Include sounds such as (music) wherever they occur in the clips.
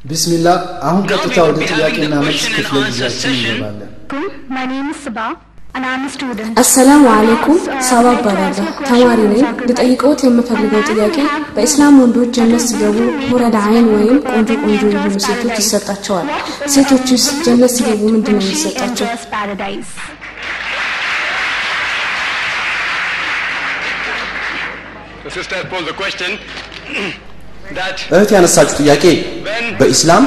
ቢስሚላ አሁን ቀጥታ ወደ ጥያቄና መልስ ክፍለ ጊዜያችን እንገባለን። My name is Sabah and I'm a student. አሰላሙ አሌይኩም ሳባ እባላለሁ ተማሪ ነኝ ልጠይቀዎት የምፈልገው ጥያቄ በኢስላም ወንዶች ጀነት ሲገቡ ሁረል አይን ወይም ቆንጆ ቆንጆ የሆኑ ሴቶች ይሰጣቸዋል ሴቶችስ ጀነት ሲገቡ ምንድን ነው የሚሰጣቸው. The sister posed the question (clears throat) እህት ያነሳችሁ ጥያቄ በኢስላም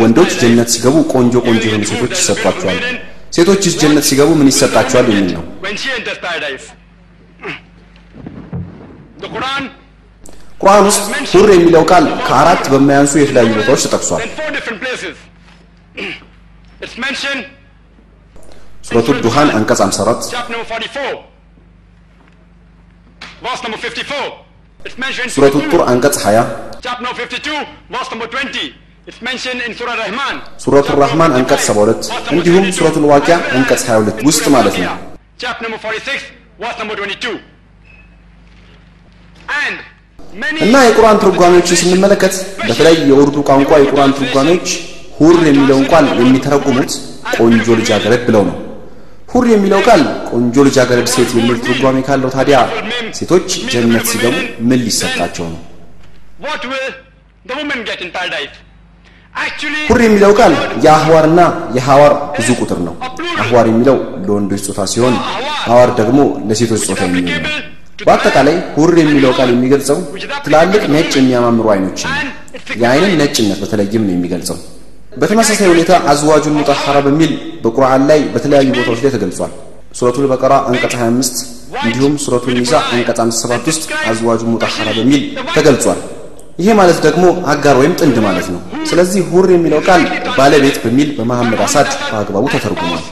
ወንዶች ጀነት ሲገቡ ቆንጆ ቆንጆ የሆኑ ሴቶች ይሰጧቸዋል። ሴቶችስ ጀነት ሲገቡ ምን ይሰጣቸዋል የሚል ነው። ቁርአን ውስጥ ሁር የሚለው ቃል ከአራት በማያንሱ የተለያዩ ቦታዎች ተጠቅሷል። ሱረቱ ዱሃን አንቀጽ 54 chapter number 44, verse number 54. It's mentioned ሱረቱ ጡር አንቀጽ 20 chapter number 52, verse number 20. It's mentioned in Surah Rahman. ሱረቱ ራህማን አንቀጽ 72 እንዲሁም ሱረቱል ዋቂያ አንቀጽ 22 ውስጥ ማለት ነው Chapter number 46, verse number 22. And many እና የቁርአን ትርጓሜዎችን ስንመለከት በተለይ የኡርዱ ቋንቋ የቁርአን ትርጓሜዎች ሁር የሚለውን ቃል የሚተረጉሙት ቆንጆ ልጃገረድ ብለው ነው ሁር የሚለው ቃል ቆንጆ ልጃገረድ ሴት የሚል ትርጓሜ ካለው ታዲያ ሴቶች ጀነት ሲገቡ ምን ሊሰጣቸው ነው? ሁር የሚለው ቃል የአህዋርና የሐዋር ብዙ ቁጥር ነው። አህዋር የሚለው ለወንዶች ጾታ ሲሆን ሐዋር ደግሞ ለሴቶች ጾታ የሚል ነው። በአጠቃላይ ሁር የሚለው ቃል የሚገልጸው ትላልቅ ነጭ የሚያማምሩ አይኖችን ነው። የአይንን ነጭነት በተለይም ነው የሚገልጸው በተመሳሳይ ሁኔታ አዝዋጁን ሙጠሐራ በሚል በቁርአን ላይ በተለያዩ ቦታዎች ላይ ተገልጿል። ሱረቱል በቀራ አንቀጽ 25 እንዲሁም ሱረቱል ኒሳ አንቀጽ 57 ውስጥ አዝዋጁ ሙጠሐራ በሚል ተገልጿል። ይሄ ማለት ደግሞ አጋር ወይም ጥንድ ማለት ነው። ስለዚህ ሁር የሚለው ቃል ባለቤት በሚል በመሐመድ አሳድ በአግባቡ ተተርጉሟል።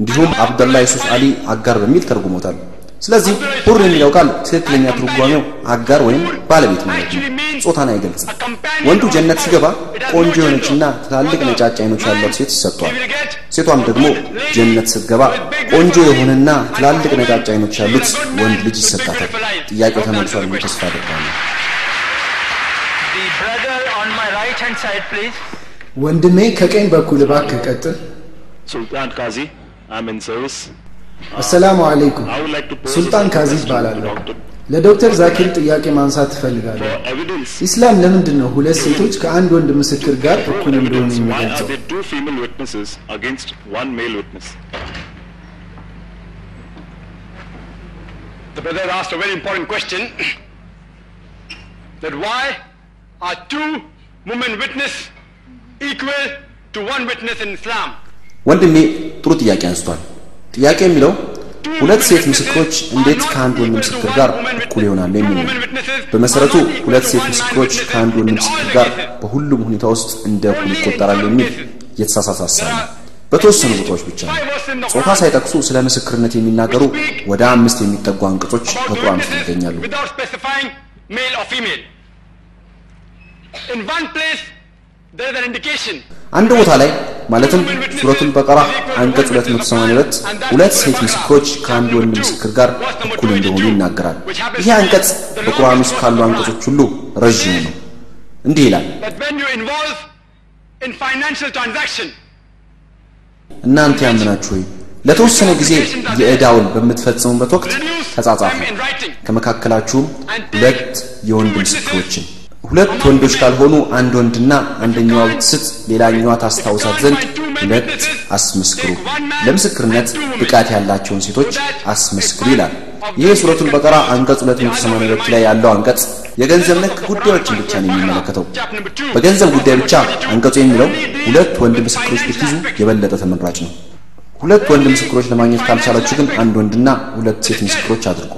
እንዲሁም አብደላ ዩሱፍ አሊ አጋር በሚል ተርጉሞታል ስለዚህ ሁር የሚለው ቃል ትክክለኛ ትርጓሜው አጋር ወይም ባለቤት ማለት ነው ጾታን አይገልጽም ወንዱ ጀነት ሲገባ ቆንጆ የሆነችና ትላልቅ ነጫጭ አይኖች ያሏት ሴት ይሰጧል ሴቷም ደግሞ ጀነት ስትገባ ቆንጆ የሆነና ትላልቅ ነጫጭ አይኖች ያሉት ወንድ ልጅ ይሰጣታል ጥያቄው ተመልሷል ብዬ ተስፋ please. ወንድሜ ከቀኝ በኩል እባክህ ቀጥል። I'm in service. አሰላሙ አለይኩም። I would like to pose ሱልጣን ካዚ ይባላለሁ።. ለዶክተር ዛኪር ጥያቄ ማንሳት evidence, ኢስላም ለምንድን ነው ሁለት ሴቶች ከአንድ ወንድ ምስክር ጋር እኩል እንደሆኑ የሚገልጸው? the brother asked a very important question that why are two women witness equal to one witness in Islam? ወንድሜ ጥሩ ጥያቄ አንስቷል ጥያቄ የሚለው ሁለት ሴት ምስክሮች እንዴት ከአንድ ወንድ ምስክር ጋር እኩል ይሆናሉ የሚል ነው። በመሰረቱ ሁለት ሴት ምስክሮች ከአንድ ወንድ ምስክር ጋር በሁሉም ሁኔታ ውስጥ እንደ እኩል ይቆጠራሉ የሚል የተሳሳተ ሀሳብ ነው። በተወሰኑ ቦታዎች ብቻ ነው። ጾታ ሳይጠቅሱ ስለ ምስክርነት የሚናገሩ ወደ አምስት የሚጠጉ አንቀጾች በቁርአን ውስጥ ይገኛሉ. አንድ ቦታ ላይ ማለትም ሱረቱል በቀራ አንቀጽ 282 ሁለት ሴት ምስክሮች ከአንድ ወንድ ምስክር ጋር እኩል እንደሆኑ ይናገራል። ይህ አንቀጽ በቁርአን ውስጥ ካሉ አንቀጾች ሁሉ ረዥሙ ነው። እንዲህ ይላል። እናንተ ያመናችሁ ሆይ ለተወሰነ ጊዜ የዕዳውን በምትፈጽሙበት ወቅት ተጻጻፉ። ከመካከላችሁም ሁለት የወንድ ምስክሮችን ሁለት ወንዶች ካልሆኑ አንድ ወንድና አንደኛዋ ብትስት ሌላኛዋ ታስታውሳት ዘንድ ሁለት አስመስክሩ። ለምስክርነት ብቃት ያላቸውን ሴቶች አስመስክሩ ይላል። ይህ ሱረቱል በቀራ አንቀጽ 282 ላይ ያለው አንቀጽ የገንዘብ ነክ ጉዳዮችን ብቻ ነው የሚመለከተው። በገንዘብ ጉዳይ ብቻ አንቀጹ የሚለው ሁለት ወንድ ምስክሮች ብትይዙ የበለጠ ተመራጭ ነው። ሁለት ወንድ ምስክሮች ለማግኘት ካልቻላችሁ ግን አንድ ወንድና ሁለት ሴት ምስክሮች አድርጉ።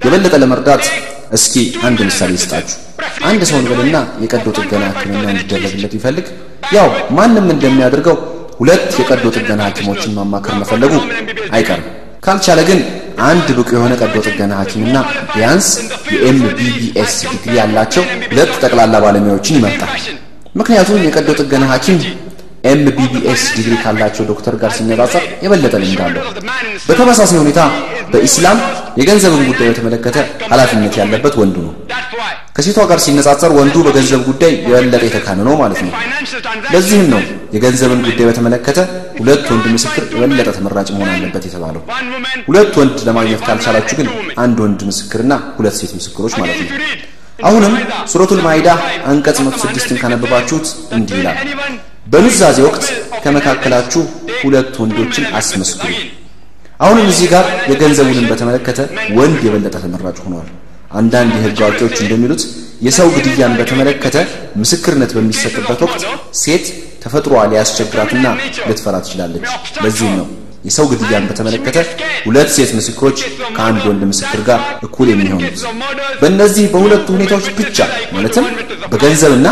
የበለጠ ለመረዳት እስኪ አንድ ምሳሌ ልስጣችሁ አንድ ሰው እንበልና የቀዶ ጥገና ህክምና እንዲደረግለት ቢፈልግ ያው ማንም እንደሚያደርገው ሁለት የቀዶ ጥገና ሐኪሞችን ማማከር መፈለጉ አይቀርም። ካልቻለ ግን አንድ ብቁ የሆነ ቀዶ ጥገና ሐኪምና ቢያንስ የ MBBS ዲግሪ ያላቸው ሁለት ጠቅላላ ባለሙያዎችን ይመርጣል። ምክንያቱም የቀዶ ጥገና ሐኪም MBBS ዲግሪ ካላቸው ዶክተር ጋር ሲነጻጸር የበለጠ ልምድ አለው። በተመሳሳይ ሁኔታ በኢስላም የገንዘብን ጉዳይ በተመለከተ ኃላፊነት ያለበት ወንዱ ነው። ከሴቷ ጋር ሲነጻጸር ወንዱ በገንዘብ ጉዳይ የበለጠ የተካነ ነው ማለት ነው። ለዚህም ነው የገንዘብን ጉዳይ በተመለከተ ሁለት ወንድ ምስክር የበለጠ ተመራጭ መሆን አለበት የተባለው። ሁለት ወንድ ለማግኘት ካልቻላችሁ ግን አንድ ወንድ ምስክርና ሁለት ሴት ምስክሮች ማለት ነው። አሁንም ሱረቱል ማኢዳ አንቀጽ 106ን ካነበባችሁት እንዲህ ይላል፣ በኑዛዜ ወቅት ከመካከላችሁ ሁለት ወንዶችን አስመስክሩ። አሁንም እዚህ ጋር የገንዘብ ውልን በተመለከተ ወንድ የበለጠ ተመራጭ ሆኗል። አንዳንድ የሕግ አዋቂዎች እንደሚሉት የሰው ግድያን በተመለከተ ምስክርነት በሚሰጥበት ወቅት ሴት ተፈጥሮዋ ሊያስቸግራትና ልትፈራ ትችላለች። ለዚህም ነው የሰው ግድያን በተመለከተ ሁለት ሴት ምስክሮች ከአንድ ወንድ ምስክር ጋር እኩል የሚሆኑት። በእነዚህ በሁለቱ ሁኔታዎች ብቻ ማለትም በገንዘብና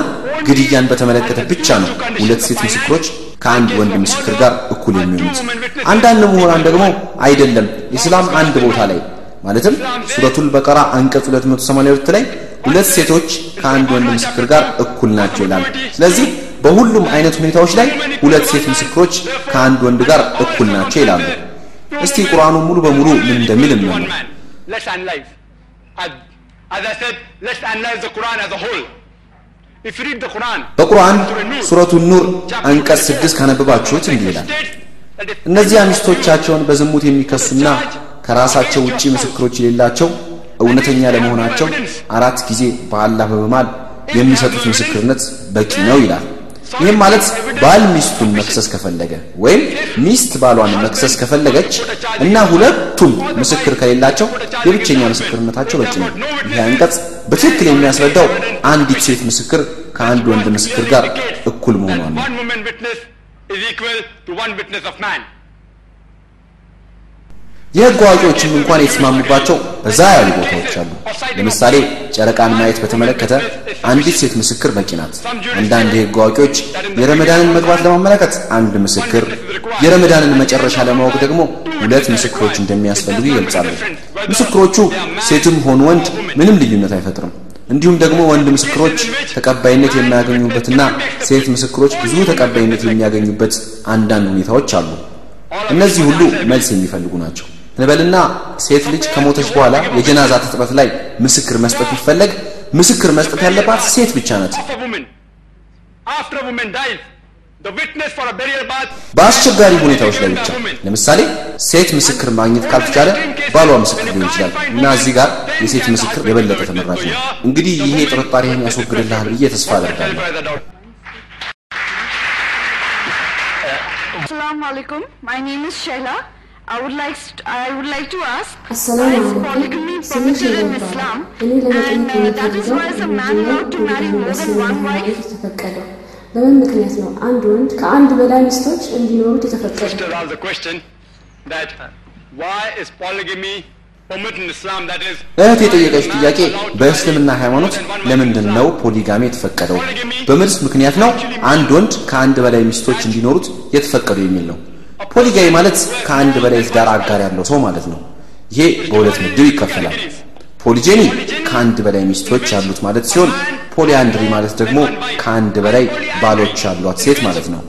ግድያን በተመለከተ ብቻ ነው ሁለት ሴት ምስክሮች ከአንድ ወንድ ምስክር ጋር እኩል የሚሆኑት። አንዳንድ ምሁራን ደግሞ አይደለም ኢስላም አንድ ቦታ ላይ ማለትም ሱረቱል በቀራ አንቀጽ 282 ላይ ሁለት ሴቶች ከአንድ ወንድ ምስክር ጋር እኩል ናቸው ይላል። ስለዚህ በሁሉም አይነት ሁኔታዎች ላይ ሁለት ሴት ምስክሮች ከአንድ ወንድ ጋር እኩል ናቸው ይላሉ። እስቲ ቁርአኑ ሙሉ በሙሉ ምን እንደሚል እንመልከት። በቁርአን ሱረቱ ኑር አንቀጽ ስድስት ካነበባችሁት እንዲህ ይላል እነዚያ ሚስቶቻቸውን በዝሙት የሚከሱና ከራሳቸው ውጪ ምስክሮች የሌላቸው እውነተኛ ለመሆናቸው አራት ጊዜ በአላህ በመማል የሚሰጡት ምስክርነት በቂ ነው ይላል። ይህም ማለት ባል ሚስቱን መክሰስ ከፈለገ ወይም ሚስት ባሏን መክሰስ ከፈለገች እና ሁለቱም ምስክር ከሌላቸው የብቸኛ ምስክርነታቸው በቂ ነው። ይህ አንቀጽ በትክክል የሚያስረዳው አንዲት ሴት ምስክር ከአንድ ወንድ ምስክር ጋር እኩል መሆኗን ነው። one woman witness is equal to one witness of man. የሕግ አዋቂዎችም እንኳን የተስማሙባቸው በዛ ያሉ ቦታዎች አሉ። ለምሳሌ ጨረቃን ማየት በተመለከተ አንዲት ሴት ምስክር በቂ ናት። አንዳንድ የሕግ አዋቂዎች የረመዳንን መግባት ለማመለከት አንድ ምስክር፣ የረመዳንን መጨረሻ ለማወቅ ደግሞ ሁለት ምስክሮች እንደሚያስፈልጉ ይገልጻሉ። ምስክሮቹ ሴትም ሆኑ ወንድ ምንም ልዩነት አይፈጥርም። እንዲሁም ደግሞ ወንድ ምስክሮች ተቀባይነት የማያገኙበትና ሴት ምስክሮች ብዙ ተቀባይነት የሚያገኙበት አንዳንድ ሁኔታዎች አሉ። እነዚህ ሁሉ መልስ የሚፈልጉ ናቸው። እንበልና ሴት ልጅ ከሞተች በኋላ የጀናዛ ትጥበት ላይ ምስክር መስጠት ቢፈለግ ምስክር መስጠት ያለባት ሴት ብቻ ናት። በአስቸጋሪ ሁኔታዎች ላይ ብቻ ለምሳሌ ሴት ምስክር ማግኘት ካልተቻለ ባሏ ምስክር ሊሆን ይችላል እና እዚህ ጋር የሴት ምስክር የበለጠ ተመራጭ ነው። እንግዲህ ይሄ ጥርጣሬህን ያስወግድልሃል ብዬ ተስፋ አደርጋለሁ። alaikum. My name is Shaila. I would like I would like to ask አሰላሙ is አለይኩም polygamy ስሜ permitted ሸይባ in ይባላል። Islam? እኔ ለመጠየቅ And uh, that is የምፈልገው why is a man ምንድነው allowed to marry ፖሊጋሚ more than በእስልምና one wife? ሃይማኖት የተፈቀደው? በምን ምክንያት ነው አንድ ወንድ ከአንድ በላይ ሚስቶች እንዲኖሩት የተፈቀደው? Sister asked the question that why is polygamy permitted in Islam? That is, እህት የጠየቀች ጥያቄ በእስልምና ሃይማኖት ለምንድን ነው ፖሊጋሚ የተፈቀደው? በምንስ ምክንያት ነው አንድ ወንድ ከአንድ በላይ ሚስቶች እንዲኖሩት የተፈቀደው የሚል ነው። ፖሊጋሚ ማለት ከአንድ በላይ የትዳር አጋር ያለው ሰው ማለት ነው። ይሄ በሁለት ምድብ ይከፈላል። ፖሊጄኒ ከአንድ በላይ ሚስቶች ያሉት ማለት ሲሆን ፖሊያንድሪ ማለት ደግሞ ከአንድ በላይ ባሎች ያሏት ሴት ማለት ነው።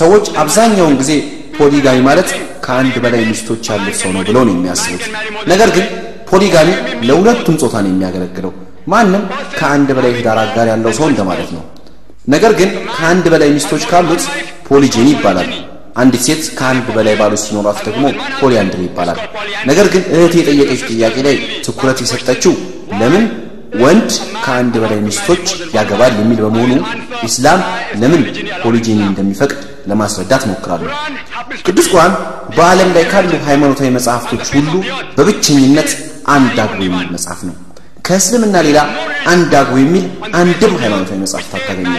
ሰዎች አብዛኛውን ጊዜ ፖሊጋሚ ማለት ከአንድ በላይ ሚስቶች ያሉት ሰው ነው ብለው ነው የሚያስቡት። ነገር ግን ፖሊጋሚ ለሁለቱም ጾታ ነው የሚያገለግለው። ማንም ከአንድ በላይ የትዳር አጋር ያለው ሰው እንደማለት ነው። ነገር ግን ከአንድ በላይ ሚስቶች ካሉት ፖሊጄኒ ይባላል። አንዲት ሴት ከአንድ በላይ ባሎች ሲኖራት ደግሞ ፖሊያንድሪ ይባላል። ነገር ግን እህት የጠየቀች ጥያቄ ላይ ትኩረት የሰጠችው ለምን ወንድ ከአንድ በላይ ሚስቶች ያገባል የሚል በመሆኑ ኢስላም ለምን ፖሊጂኒ እንደሚፈቅድ ለማስረዳት ሞክራለሁ። ቅዱስ ቁርአን በዓለም ላይ ካሉ ሃይማኖታዊ መጽሐፍቶች ሁሉ በብቸኝነት አንድ አግቦ የሚል መጽሐፍ ነው። ከእስልምና ሌላ አንድ አግቦ የሚል አንድም ሃይማኖታዊ መጽሐፍት አታገኙ።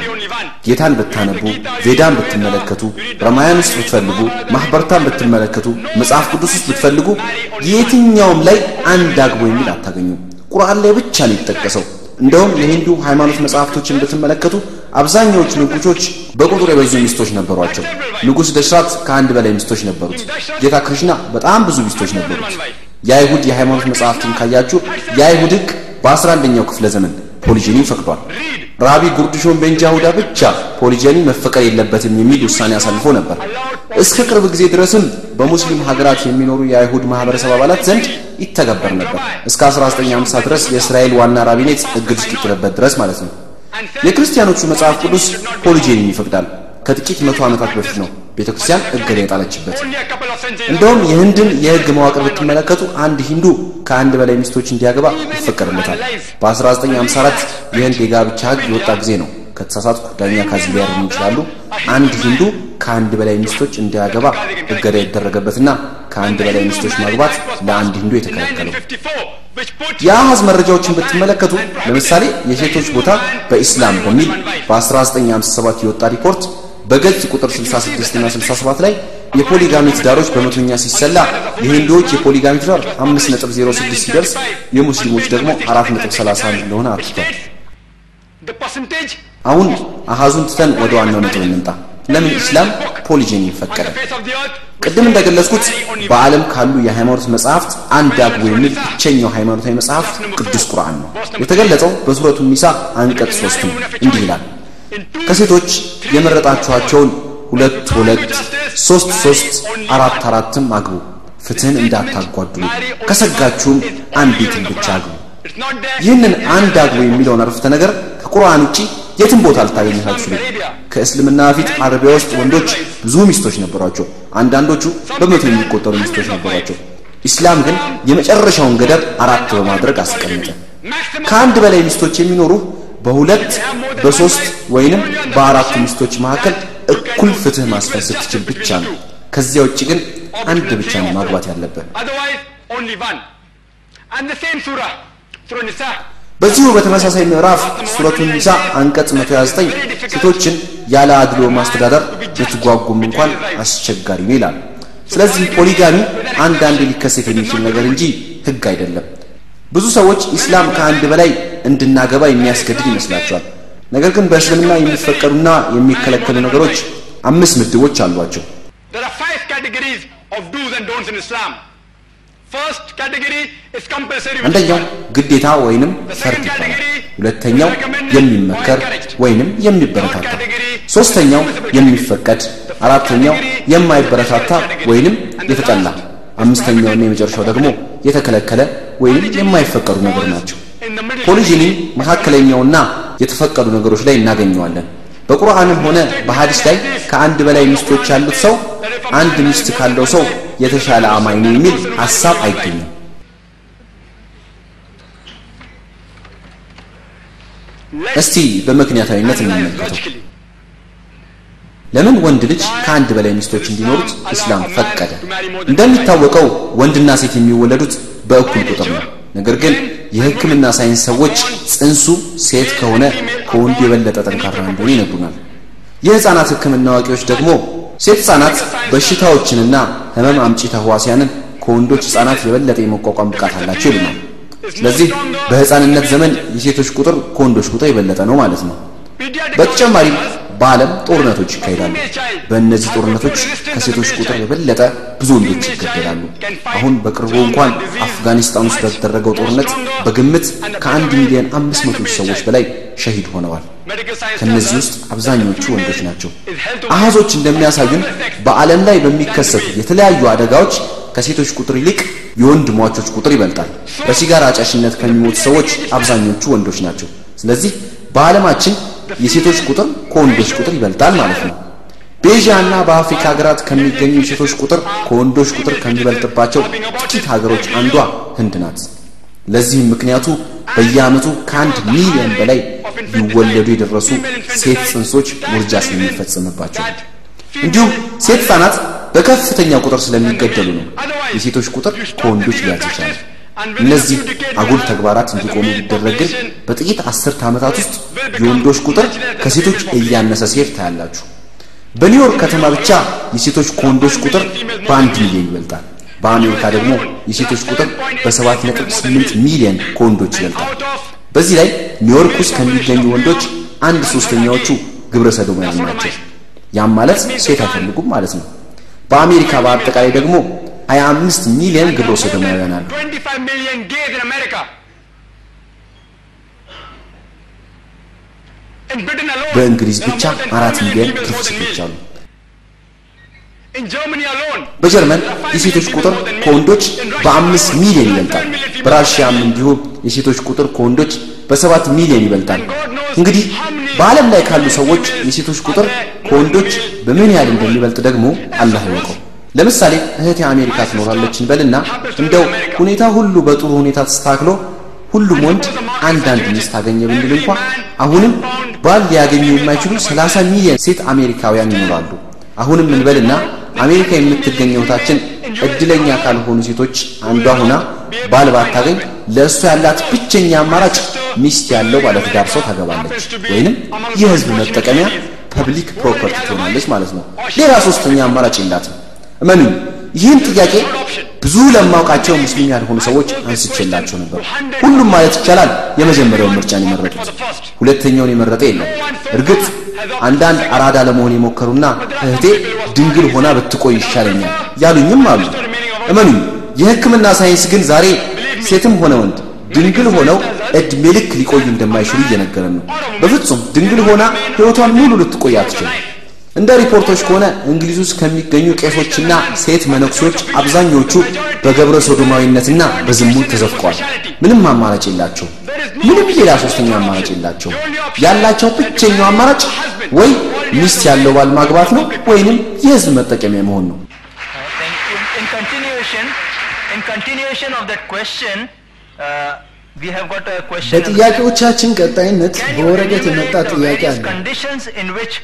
ጌታን ብታነቡ፣ ቬዳን ብትመለከቱ፣ ረማያን ውስጥ ብትፈልጉ፣ ማህበርታን ብትመለከቱ፣ መጽሐፍ ቅዱስ ውስጥ ብትፈልጉ የትኛውም ላይ አንድ አግቦ የሚል አታገኙም። ቁርአን ላይ ብቻ ነው የተጠቀሰው። እንደውም የሂንዱ ሃይማኖት መጽሐፍቶችን ብትመለከቱ አብዛኛዎቹ ንጉሶች በቁጥር የበዙ ሚስቶች ነበሯቸው። ንጉሥ ደሽራት ከአንድ በላይ ሚስቶች ነበሩት። ጌታ ክርሽና በጣም ብዙ ሚስቶች ነበሩት። የአይሁድ የሃይማኖት መጽሐፍትን ካያችሁ የአይሁድ ሕግ በ11ኛው ክፍለ ዘመን polygyny ን ፈቅዷል። ራቢ ጌርሾም ቤን ይሁዳ ብቻ polygyny መፈቀድ የለበትም የሚል ውሳኔ አሳልፎ ነበር። እስከ ቅርብ ጊዜ ድረስም በሙስሊም ሀገራት የሚኖሩ የአይሁድ ማህበረሰብ አባላት ዘንድ ይተገበር ነበር። እስከ 1950 ድረስ የእስራኤል ዋና rabbinate እግድ እስኪጥልበት ድረስ ማለት ነው። የክርስቲያኖቹ መጽሐፍ ቅዱስ polygyny ን ይፈቅዳል። ከጥቂት መቶ ዓመታት በፊት ነው ቤተ ክርስቲያን እገዳ የጣለችበት። እንደውም የህንድን የህግ መዋቅር ብትመለከቱ አንድ ሂንዱ ከአንድ በላይ ሚስቶች እንዲያገባ ይፈቀድለታል። በ1954 የህንድ የጋብቻ ህግ የወጣ ጊዜ ነው። ከተሳሳትኩ ዳኛ ካዚ ሊያርሙ ይችላሉ። አንድ ሂንዱ ከአንድ በላይ ሚስቶች እንዲያገባ እገዳ የተደረገበትና ከአንድ በላይ ሚስቶች ማግባት ለአንድ ሂንዱ የተከለከለው። የአሃዝ መረጃዎችን ብትመለከቱ ለምሳሌ የሴቶች ቦታ በኢስላም በሚል በ1957 የወጣ ሪፖርት በገጽ ቁጥር 66 እና 67 ላይ የፖሊጋሚ ትዳሮች በመቶኛ ሲሰላ የሂንዱዎች የፖሊጋሚ ትዳር 5.06 ሲደርስ የሙስሊሞች ደግሞ 4.31 እንደሆነ አትቷል። አሁን አሃዙን ትተን ወደ ዋናው ነጥብ እንምጣ። ለምን ኢስላም ፖሊጂኒ ፈቀደ? ቅድም እንደገለጽኩት በዓለም ካሉ የሃይማኖት መጽሐፍት አንድ አግቡ የሚል ብቸኛው ሃይማኖታዊ መጽሐፍ ቅዱስ ቁርአን ነው። የተገለጸው በሱረቱ ኒሳ አንቀጽ ሶስት ነው። እንዲህ ይላል ከሴቶች የመረጣችኋቸውን ሁለት ሁለት ሶስት ሶስት አራት አራትም አግቡ፣ ፍትህን እንዳታጓድሉ፣ ከሰጋችሁም አንዲትን ብቻ አግቡ። ይህንን አንድ አግቡ የሚለውን አረፍተ ነገር ከቁርአን ውጪ የትም ቦታ ልታገኙት አትችሉም። ከእስልምና በፊት አረቢያ ውስጥ ወንዶች ብዙ ሚስቶች ነበሯቸው። አንዳንዶቹ በመቶ የሚቆጠሩ ሚስቶች ነበሯቸው። ኢስላም ግን የመጨረሻውን ገደብ አራት በማድረግ አስቀመጠ። ከአንድ በላይ ሚስቶች የሚኖሩ በሁለት በሶስት ወይንም በአራቱ ሚስቶች መካከል እኩል ፍትህ ማስፈን ስትችል ብቻ ነው። ከዚያ ውጭ ግን አንድ ብቻ ነው ማግባት ያለብህ። በዚሁ በተመሳሳይ ምዕራፍ ሱረቱ ኒሳ አንቀጽ 129 ሴቶችን ያለ አድሎ ማስተዳደር ብትጓጉም እንኳን አስቸጋሪ ነው ይላል። ስለዚህ ፖሊጋሚ አንዳንድ ሊከሰት የሚችል ነገር እንጂ ህግ አይደለም። ብዙ ሰዎች ኢስላም ከአንድ በላይ እንድናገባ የሚያስገድድ ይመስላቸዋል። ነገር ግን በእስልምና የሚፈቀዱና የሚከለከሉ ነገሮች አምስት ምድቦች አሏቸው። አንደኛው ግዴታ ወይንም ፈርድ ይባላል። ሁለተኛው የሚመከር ወይንም የሚበረታታ፣ ሶስተኛው የሚፈቀድ፣ አራተኛው የማይበረታታ ወይንም የተጠላ፣ አምስተኛውና የመጨረሻው ደግሞ የተከለከለ ወይንም የማይፈቀዱ ነገር ናቸው። ፖሊጂኒ መካከለኛውና የተፈቀዱ ነገሮች ላይ እናገኘዋለን። በቁርአንም ሆነ በሐዲስ ላይ ከአንድ በላይ ሚስቶች ያሉት ሰው አንድ ሚስት ካለው ሰው የተሻለ አማኝ ነው የሚል ሐሳብ አይገኝም። እስቲ በምክንያታዊነት እንመልከተው። ለምን ወንድ ልጅ ከአንድ በላይ ሚስቶች እንዲኖሩት እስላም ፈቀደ? እንደሚታወቀው ወንድና ሴት የሚወለዱት በእኩል ቁጥር ነው። ነገር ግን የሕክምና ሳይንስ ሰዎች ጽንሱ ሴት ከሆነ ከወንዱ የበለጠ ጠንካራ እንደሆነ ይነግሩናል። የሕፃናት ሕክምና አዋቂዎች ደግሞ ሴት ሕፃናት በሽታዎችንና ህመም አምጪ ተህዋሲያንን ከወንዶች ሕፃናት የበለጠ የመቋቋም ብቃት አላቸው ይሉናል። ስለዚህ በሕፃንነት ዘመን የሴቶች ቁጥር ከወንዶች ቁጥር የበለጠ ነው ማለት ነው። በተጨማሪም በዓለም ጦርነቶች ይካሄዳሉ። በእነዚህ ጦርነቶች ከሴቶች ቁጥር የበለጠ ብዙ ወንዶች ይገደላሉ። አሁን በቅርቡ እንኳን አፍጋኒስታን ውስጥ በተደረገው ጦርነት በግምት ከአንድ ሚሊዮን አምስት መቶ ሰዎች በላይ ሸሂድ ሆነዋል። ከነዚህ ውስጥ አብዛኞቹ ወንዶች ናቸው። አሃዞች እንደሚያሳዩን በዓለም ላይ በሚከሰቱ የተለያዩ አደጋዎች ከሴቶች ቁጥር ይልቅ የወንድ ሟቾች ቁጥር ይበልጣል። በሲጋራ አጫሽነት ከሚሞቱ ሰዎች አብዛኞቹ ወንዶች ናቸው። ስለዚህ በዓለማችን የሴቶች ቁጥር ከወንዶች ቁጥር ይበልጣል ማለት ነው። እና በአፍሪካ ሀገራት ከሚገኙ የሴቶች ቁጥር ከወንዶች ቁጥር ከሚበልጥባቸው ጥቂት ሀገሮች አንዷ ህንድ ናት። ለዚህም ምክንያቱ በየዓመቱ ከአንድ ሚሊዮን በላይ ሊወለዱ የደረሱ ሴት ጽንሶች ውርጃ ስለሚፈጸምባቸው እንዲሁም ሴት ህጻናት በከፍተኛ ቁጥር ስለሚገደሉ ነው የሴቶች ቁጥር ከወንዶች ሊያንስ ይችላል። እነዚህ አጉል ተግባራት እንዲቆሙ ቢደረግ በጥቂት አስርተ ዓመታት ውስጥ የወንዶች ቁጥር ከሴቶች እያነሰ ሲሄድ ታያላችሁ። በኒውዮርክ ከተማ ብቻ የሴቶች ከወንዶች ቁጥር በአንድ ሚሊዮን ይበልጣል። በአሜሪካ ደግሞ የሴቶች ቁጥር በሰባት ነጥብ ስምንት ሚሊዮን ከወንዶች ይበልጣል። በዚህ ላይ ኒውዮርክ ውስጥ ከሚገኙ ወንዶች አንድ ሶስተኛዎቹ ግብረ ሰዶማውያን ናቸው። ያም ማለት ሴት አይፈልጉም ማለት ነው። በአሜሪካ በአጠቃላይ ደግሞ 25 ሚሊዮን ግብረ ሰዶማውያን አሉ። በእንግሊዝ ብቻ አራት ሚሊዮን female ሴቶች. አሉ። In Germany alone, በጀርመን የሴቶች ቁጥር ከወንዶች በአምስት ሚሊዮን ይበልጣል። በራሽያም እንዲሁ የሴቶች ቁጥር ከወንዶች በሰባት ሚሊዮን ይበልጣል። እንግዲህ በዓለም ላይ ካሉ ሰዎች የሴቶች ቁጥር ከወንዶች በምን ያህል እንደሚበልጥ ደግሞ አላህ ይወቀው። ለምሳሌ እህቴ አሜሪካ ትኖራለች እንበልና እንደው ሁኔታ ሁሉ በጥሩ ሁኔታ ተስተካክሎ ሁሉም ወንድ አንዳንድ ሚስት አገኘ ብንል እንኳ አሁንም ባል ሊያገኙ የማይችሉ 30 ሚሊዮን ሴት አሜሪካውያን ይኖራሉ። አሁንም እንበልና አሜሪካ የምትገኘው እህታችን እድለኛ ካልሆኑ ሴቶች አንዷ ሆና ባል ባታገኝ ለእሷ ያላት ብቸኛ አማራጭ ሚስት ያለው ባለትዳር ሰው ታገባለች ወይንም የህዝብ መጠቀሚያ public property ትሆናለች ማለት ነው። ሌላ ሶስተኛ አማራጭ የላትም። እመኑኝ ይህን ጥያቄ ብዙ ለማውቃቸው ሙስሊም ያልሆኑ ሰዎች አንስቼላቸው ነበር። ሁሉም ማለት ይቻላል የመጀመሪያውን ምርጫን የመረጡት፣ ሁለተኛውን የመረጠ የለም። እርግጥ አንዳንድ አራዳ ለመሆን የሞከሩና እህቴ ድንግል ሆና ብትቆይ ይሻለኛል ያሉኝም አሉ። እመኑኝ የሕክምና ሳይንስ ግን ዛሬ ሴትም ሆነ ወንድ ድንግል ሆነው እድሜ ልክ ሊቆዩ እንደማይችሉ እየነገረን ነው። በፍጹም ድንግል ሆና ሕይወቷን ሙሉ ልትቆይ አትችልም። እንደ ሪፖርቶች ከሆነ እንግሊዝ ውስጥ ከሚገኙ ቄሶችና ሴት መነኩሴዎች አብዛኞቹ በገብረ ሶዶማዊነትና በዝሙት ተዘፍቀዋል። ምንም አማራጭ የላቸው። ምንም ሌላ ሶስተኛ አማራጭ የላቸው። ያላቸው ብቸኛው አማራጭ ወይ ሚስት ያለው ባል ማግባት ነው ወይንም የህዝብ መጠቀሚያ መሆን ነው። Uh, in continuation of that question, uh, we have got a question. በጥያቄዎቻችን ቀጣይነት በወረቀት የመጣ ጥያቄ አለ።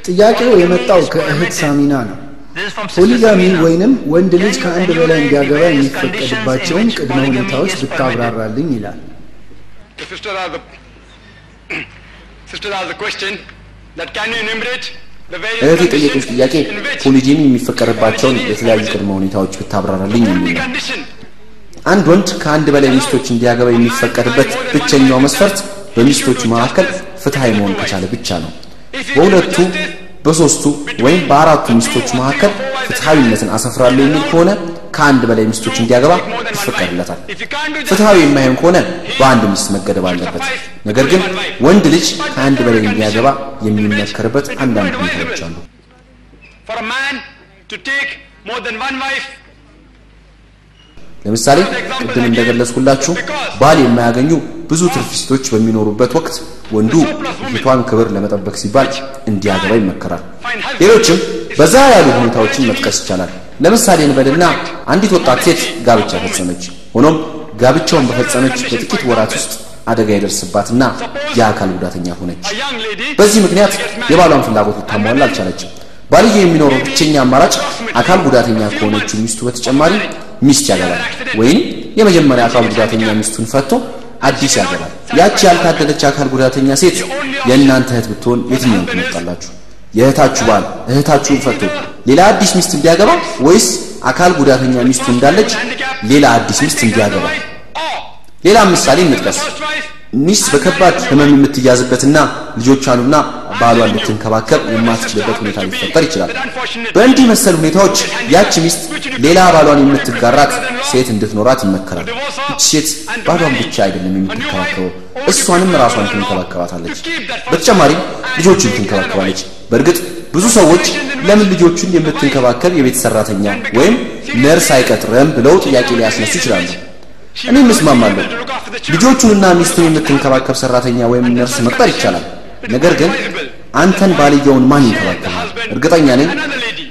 ጥያቄው የመጣው ከእህት? ሳሚና ነው። This is from Sister ፖሊጋሚ. ወይንም ወንድ Can ልጅ you ከአንድ enumerate በላይ the እንዲያገባ የሚፈቀድባቸውን ቅድመ ሁኔታዎች? ብታብራራልኝ ይላል። እህት conditions ጥያቄ ፖሊጂኒ የሚፈቀድባቸውን የተለያዩ ቅድመ ሁኔታዎች ብታብራራልኝ የሚል ነው። አንድ ወንድ ከአንድ በላይ ሚስቶች እንዲያገባ የሚፈቀድበት ብቸኛው መስፈርት በሚስቶቹ መካከል ፍትሐዊ መሆን ከቻለ ብቻ ነው። በሁለቱ በሶስቱ ወይም በአራቱ ሚስቶች መካከል ፍትሐዊነትን አሰፍራለሁ የሚል ከሆነ ከአንድ በላይ ሚስቶች እንዲያገባ ይፈቀድለታል። ፍትሐዊ የማይሆን ከሆነ በአንድ ሚስት መገደብ አለበት። ነገር ግን ወንድ ልጅ ከአንድ በላይ እንዲያገባ የሚመከርበት አንዳንድ ሁኔታዎች አሉ። for a man to take more than one wife ለምሳሌ ቅድም እንደገለጽኩላችሁ ባል የማያገኙ ብዙ ትርፊስቶች በሚኖሩበት ወቅት ወንዱ የፊቷን ክብር ለመጠበቅ ሲባል እንዲያገባ ይመከራል። ሌሎችም በዛ ያሉ ሁኔታዎችን መጥቀስ ይቻላል። ለምሳሌ እንበልና አንዲት ወጣት ሴት ጋብቻ ፈጸመች። ሆኖም ጋብቻውን በፈጸመች በጥቂት ወራት ውስጥ አደጋ የደርስባትና የአካል ጉዳተኛ ሆነች። በዚህ ምክንያት የባሏን ፍላጎት ልታሟላ አልቻለችም። ባልየው የሚኖረው ብቸኛ አማራጭ አካል ጉዳተኛ ከሆነችው ሚስቱ በተጨማሪ ሚስት ያገባል ወይም የመጀመሪያ አካል ጉዳተኛ ሚስቱን ፈቶ አዲስ ያገባል። ያቺ ያልታደለች አካል ጉዳተኛ ሴት የእናንተ እህት ብትሆን የትኛውን ትመርጣላችሁ? የእህታችሁ ባል እህታችሁን ፈቶ ሌላ አዲስ ሚስት እንዲያገባ ወይስ አካል ጉዳተኛ ሚስቱ እንዳለች ሌላ አዲስ ሚስት እንዲያገባ? ሌላ ምሳሌ እንጥቀስ። ሚስት በከባድ ህመም የምትያዝበትና ልጆቿንና ባሏን ልትንከባከብ የማትችልበት ሁኔታ ሊፈጠር ይችላል። በእንዲህ መሰል ሁኔታዎች ያቺ ሚስት ሌላ ባሏን የምትጋራት ሴት እንድትኖራት ይመከራል። ይቺ ሴት ባሏን ብቻ አይደለም የምትንከባከበው፣ እሷንም ራሷን ትንከባከባታለች። በተጨማሪም ልጆቹን ትንከባከባለች። በእርግጥ ብዙ ሰዎች ለምን ልጆቹን የምትንከባከብ የቤት ሰራተኛ ወይም ነርስ አይቀጥርም ብለው ጥያቄ ሊያስነሱ ይችላሉ። እኔም እስማማለሁ። ልጆቹንና ሚስቱን የምትንከባከብ ሰራተኛ ወይም ነርስ መቅጠር ይቻላል። ነገር ግን አንተን ባልየውን ማን ይንከባከባል? እርግጠኛ ነኝ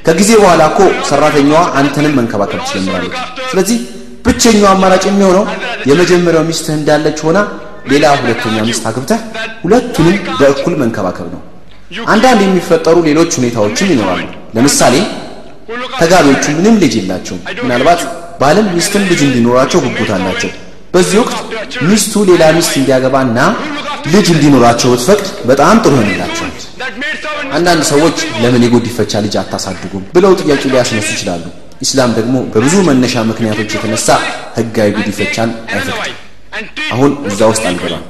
ከጊዜ በኋላ እኮ ሰራተኛዋ አንተንም መንከባከብ ትጀምራለች። ስለዚህ ብቸኛው አማራጭ የሚሆነው የመጀመሪያው ሚስትህ እንዳለች ሆና ሌላ ሁለተኛ ሚስት አግብተህ ሁለቱንም በእኩል መንከባከብ ነው። አንዳንድ የሚፈጠሩ ሌሎች ሁኔታዎችም ይኖራሉ። ለምሳሌ ተጋቢዎቹ ምንም ልጅ የላቸውም። ምናልባት ባልም ሚስትም ልጅ እንዲኖራቸው ጉጉት አላቸው። በዚህ ወቅት ሚስቱ ሌላ ሚስት እንዲያገባና ልጅ እንዲኖራቸው ብትፈቅድ በጣም ጥሩ ይሆንላቸዋል። አንዳንድ ሰዎች ለምን የጉዲፈቻ ልጅ አታሳድጉም ብለው ጥያቄ ሊያስነሱ ይችላሉ። ኢስላም ደግሞ በብዙ መነሻ ምክንያቶች የተነሳ ህጋዊ ጉዲፈቻን አይፈቅድም። አሁን እዛ ውስጥ አልገባም።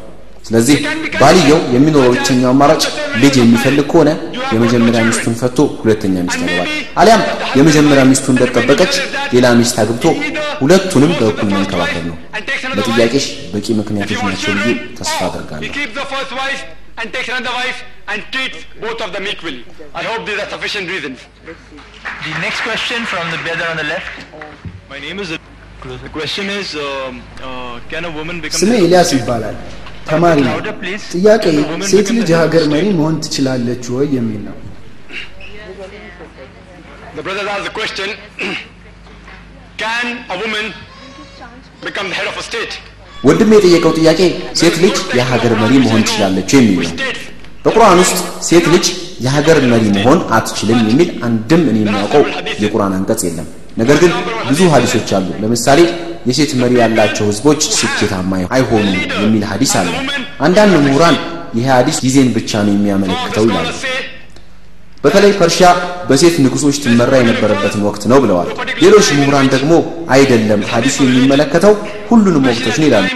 ስለዚህ ባልየው የሚኖረው ብቸኛው አማራጭ ልጅ የሚፈልግ ከሆነ የመጀመሪያ ሚስቱን ፈቶ ሁለተኛ ሚስት ያገባል። አሊያም የመጀመሪያ ሚስቱ እንደጠበቀች ሌላ ሚስት አግብቶ ሁለቱንም በእኩል መንከባከብ ነው። ለጥያቄሽ በቂ ምክንያቶች ናቸው ብዬ ተስፋ አደርጋለሁ። keeps the first wife and takes another wife and treats both of them equally. I hope these are sufficient reasons. The next question from the brother on the left. My name is. The question is, um, uh, can a woman become? ስሜ ኤልያስ ይባላል። ተማሪ ነው። ጥያቄ ሴት ልጅ የሀገር መሪ መሆን ትችላለች ወይ የሚል ነው።? ወንድም የጠየቀው ጥያቄ ሴት ልጅ የሀገር መሪ መሆን ትችላለች የሚል ነው። በቁርአን ውስጥ ሴት ልጅ የሀገር መሪ መሆን አትችልም የሚል አንድም እኔ የሚያውቀው የቁርአን አንቀጽ የለም። ነገር ግን ብዙ ሀዲሶች አሉ። ለምሳሌ የሴት መሪ ያላቸው ህዝቦች ስኬታማ አይሆኑም የሚል ሀዲስ አለ። አንዳንድ ምሁራን ይህ ሀዲስ ጊዜን ብቻ ነው የሚያመለክተው ይላሉ። በተለይ ፐርሺያ በሴት ንጉሶች ትመራ የነበረበትን ወቅት ነው ብለዋል። ሌሎች ምሁራን ደግሞ አይደለም፣ ሀዲሱ የሚመለከተው ሁሉንም ወቅቶች ነው ይላሉ።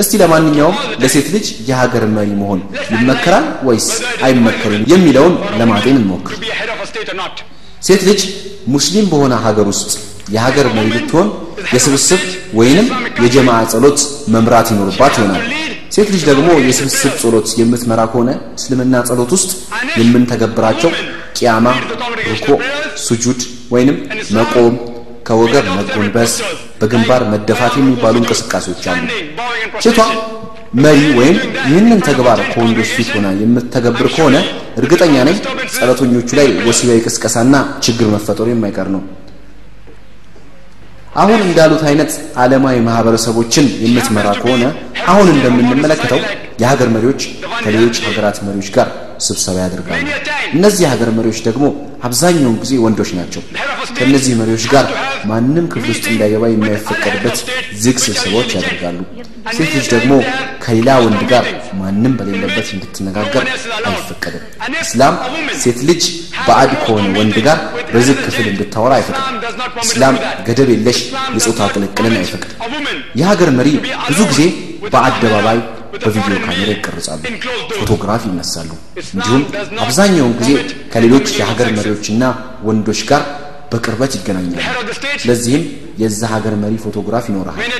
እስቲ ለማንኛውም ለሴት ልጅ የሀገር መሪ መሆን ይመከራል ወይስ አይመከርም የሚለውን ለማጤን እንሞክር።. ሴት ልጅ ሙስሊም በሆነ ሀገር ውስጥ የሀገር መሪ ልትሆን የስብስብ ወይንም የጀማዓ ጸሎት መምራት ይኖርባት ይሆናል። ሴት ልጅ ደግሞ የስብስብ ጸሎት የምትመራ ከሆነ እስልምና ጸሎት ውስጥ የምንተገብራቸው ቂያማ፣ ሩኮ፣ ሱጁድ ወይንም መቆም፣ ከወገብ መጎንበስ፣ በግንባር መደፋት የሚባሉ እንቅስቃሴዎች አሉ። ሴቷ መሪ ወይም ይህንን ተግባር ከወንዶች ፊት ሆና የምትተገብር ከሆነ እርግጠኛ ነኝ ጸሎተኞቹ ላይ ወሲባዊ ቅስቀሳና ችግር መፈጠሩ የማይቀር ነው። አሁን እንዳሉት አይነት ዓለማዊ ማህበረሰቦችን የምትመራ ከሆነ አሁን እንደምንመለከተው የሀገር መሪዎች ከሌሎች ሀገራት መሪዎች ጋር ስብሰባ ያደርጋሉ። እነዚህ የሀገር መሪዎች ደግሞ አብዛኛውን ጊዜ ወንዶች ናቸው። ከእነዚህ መሪዎች ጋር ማንም ክፍል ውስጥ እንዳይገባ የማይፈቀድበት ዝግ ስብሰባዎች ያደርጋሉ። ሴት ልጅ ደግሞ ከሌላ ወንድ ጋር ማንም በሌለበት እንድትነጋገር አይፈቀድም። እስላም ሴት ልጅ ባዕድ ከሆነ ወንድ ጋር በዝግ ክፍል እንድታወራ አይፈቅድም። እስላም ገደብ የለሽ የጾታ ቅልቅልን አይፈቅድም። የሀገር መሪ ብዙ ጊዜ በአደባባይ በቪዲዮ ካሜራ ይቀርጻሉ፣ ፎቶግራፍ ይነሳሉ። እንዲሁም አብዛኛውን ጊዜ ከሌሎች የሀገር መሪዎችና ወንዶች ጋር በቅርበት ይገናኛሉ። ለዚህም የዛ ሀገር መሪ ፎቶግራፍ ይኖርሃል።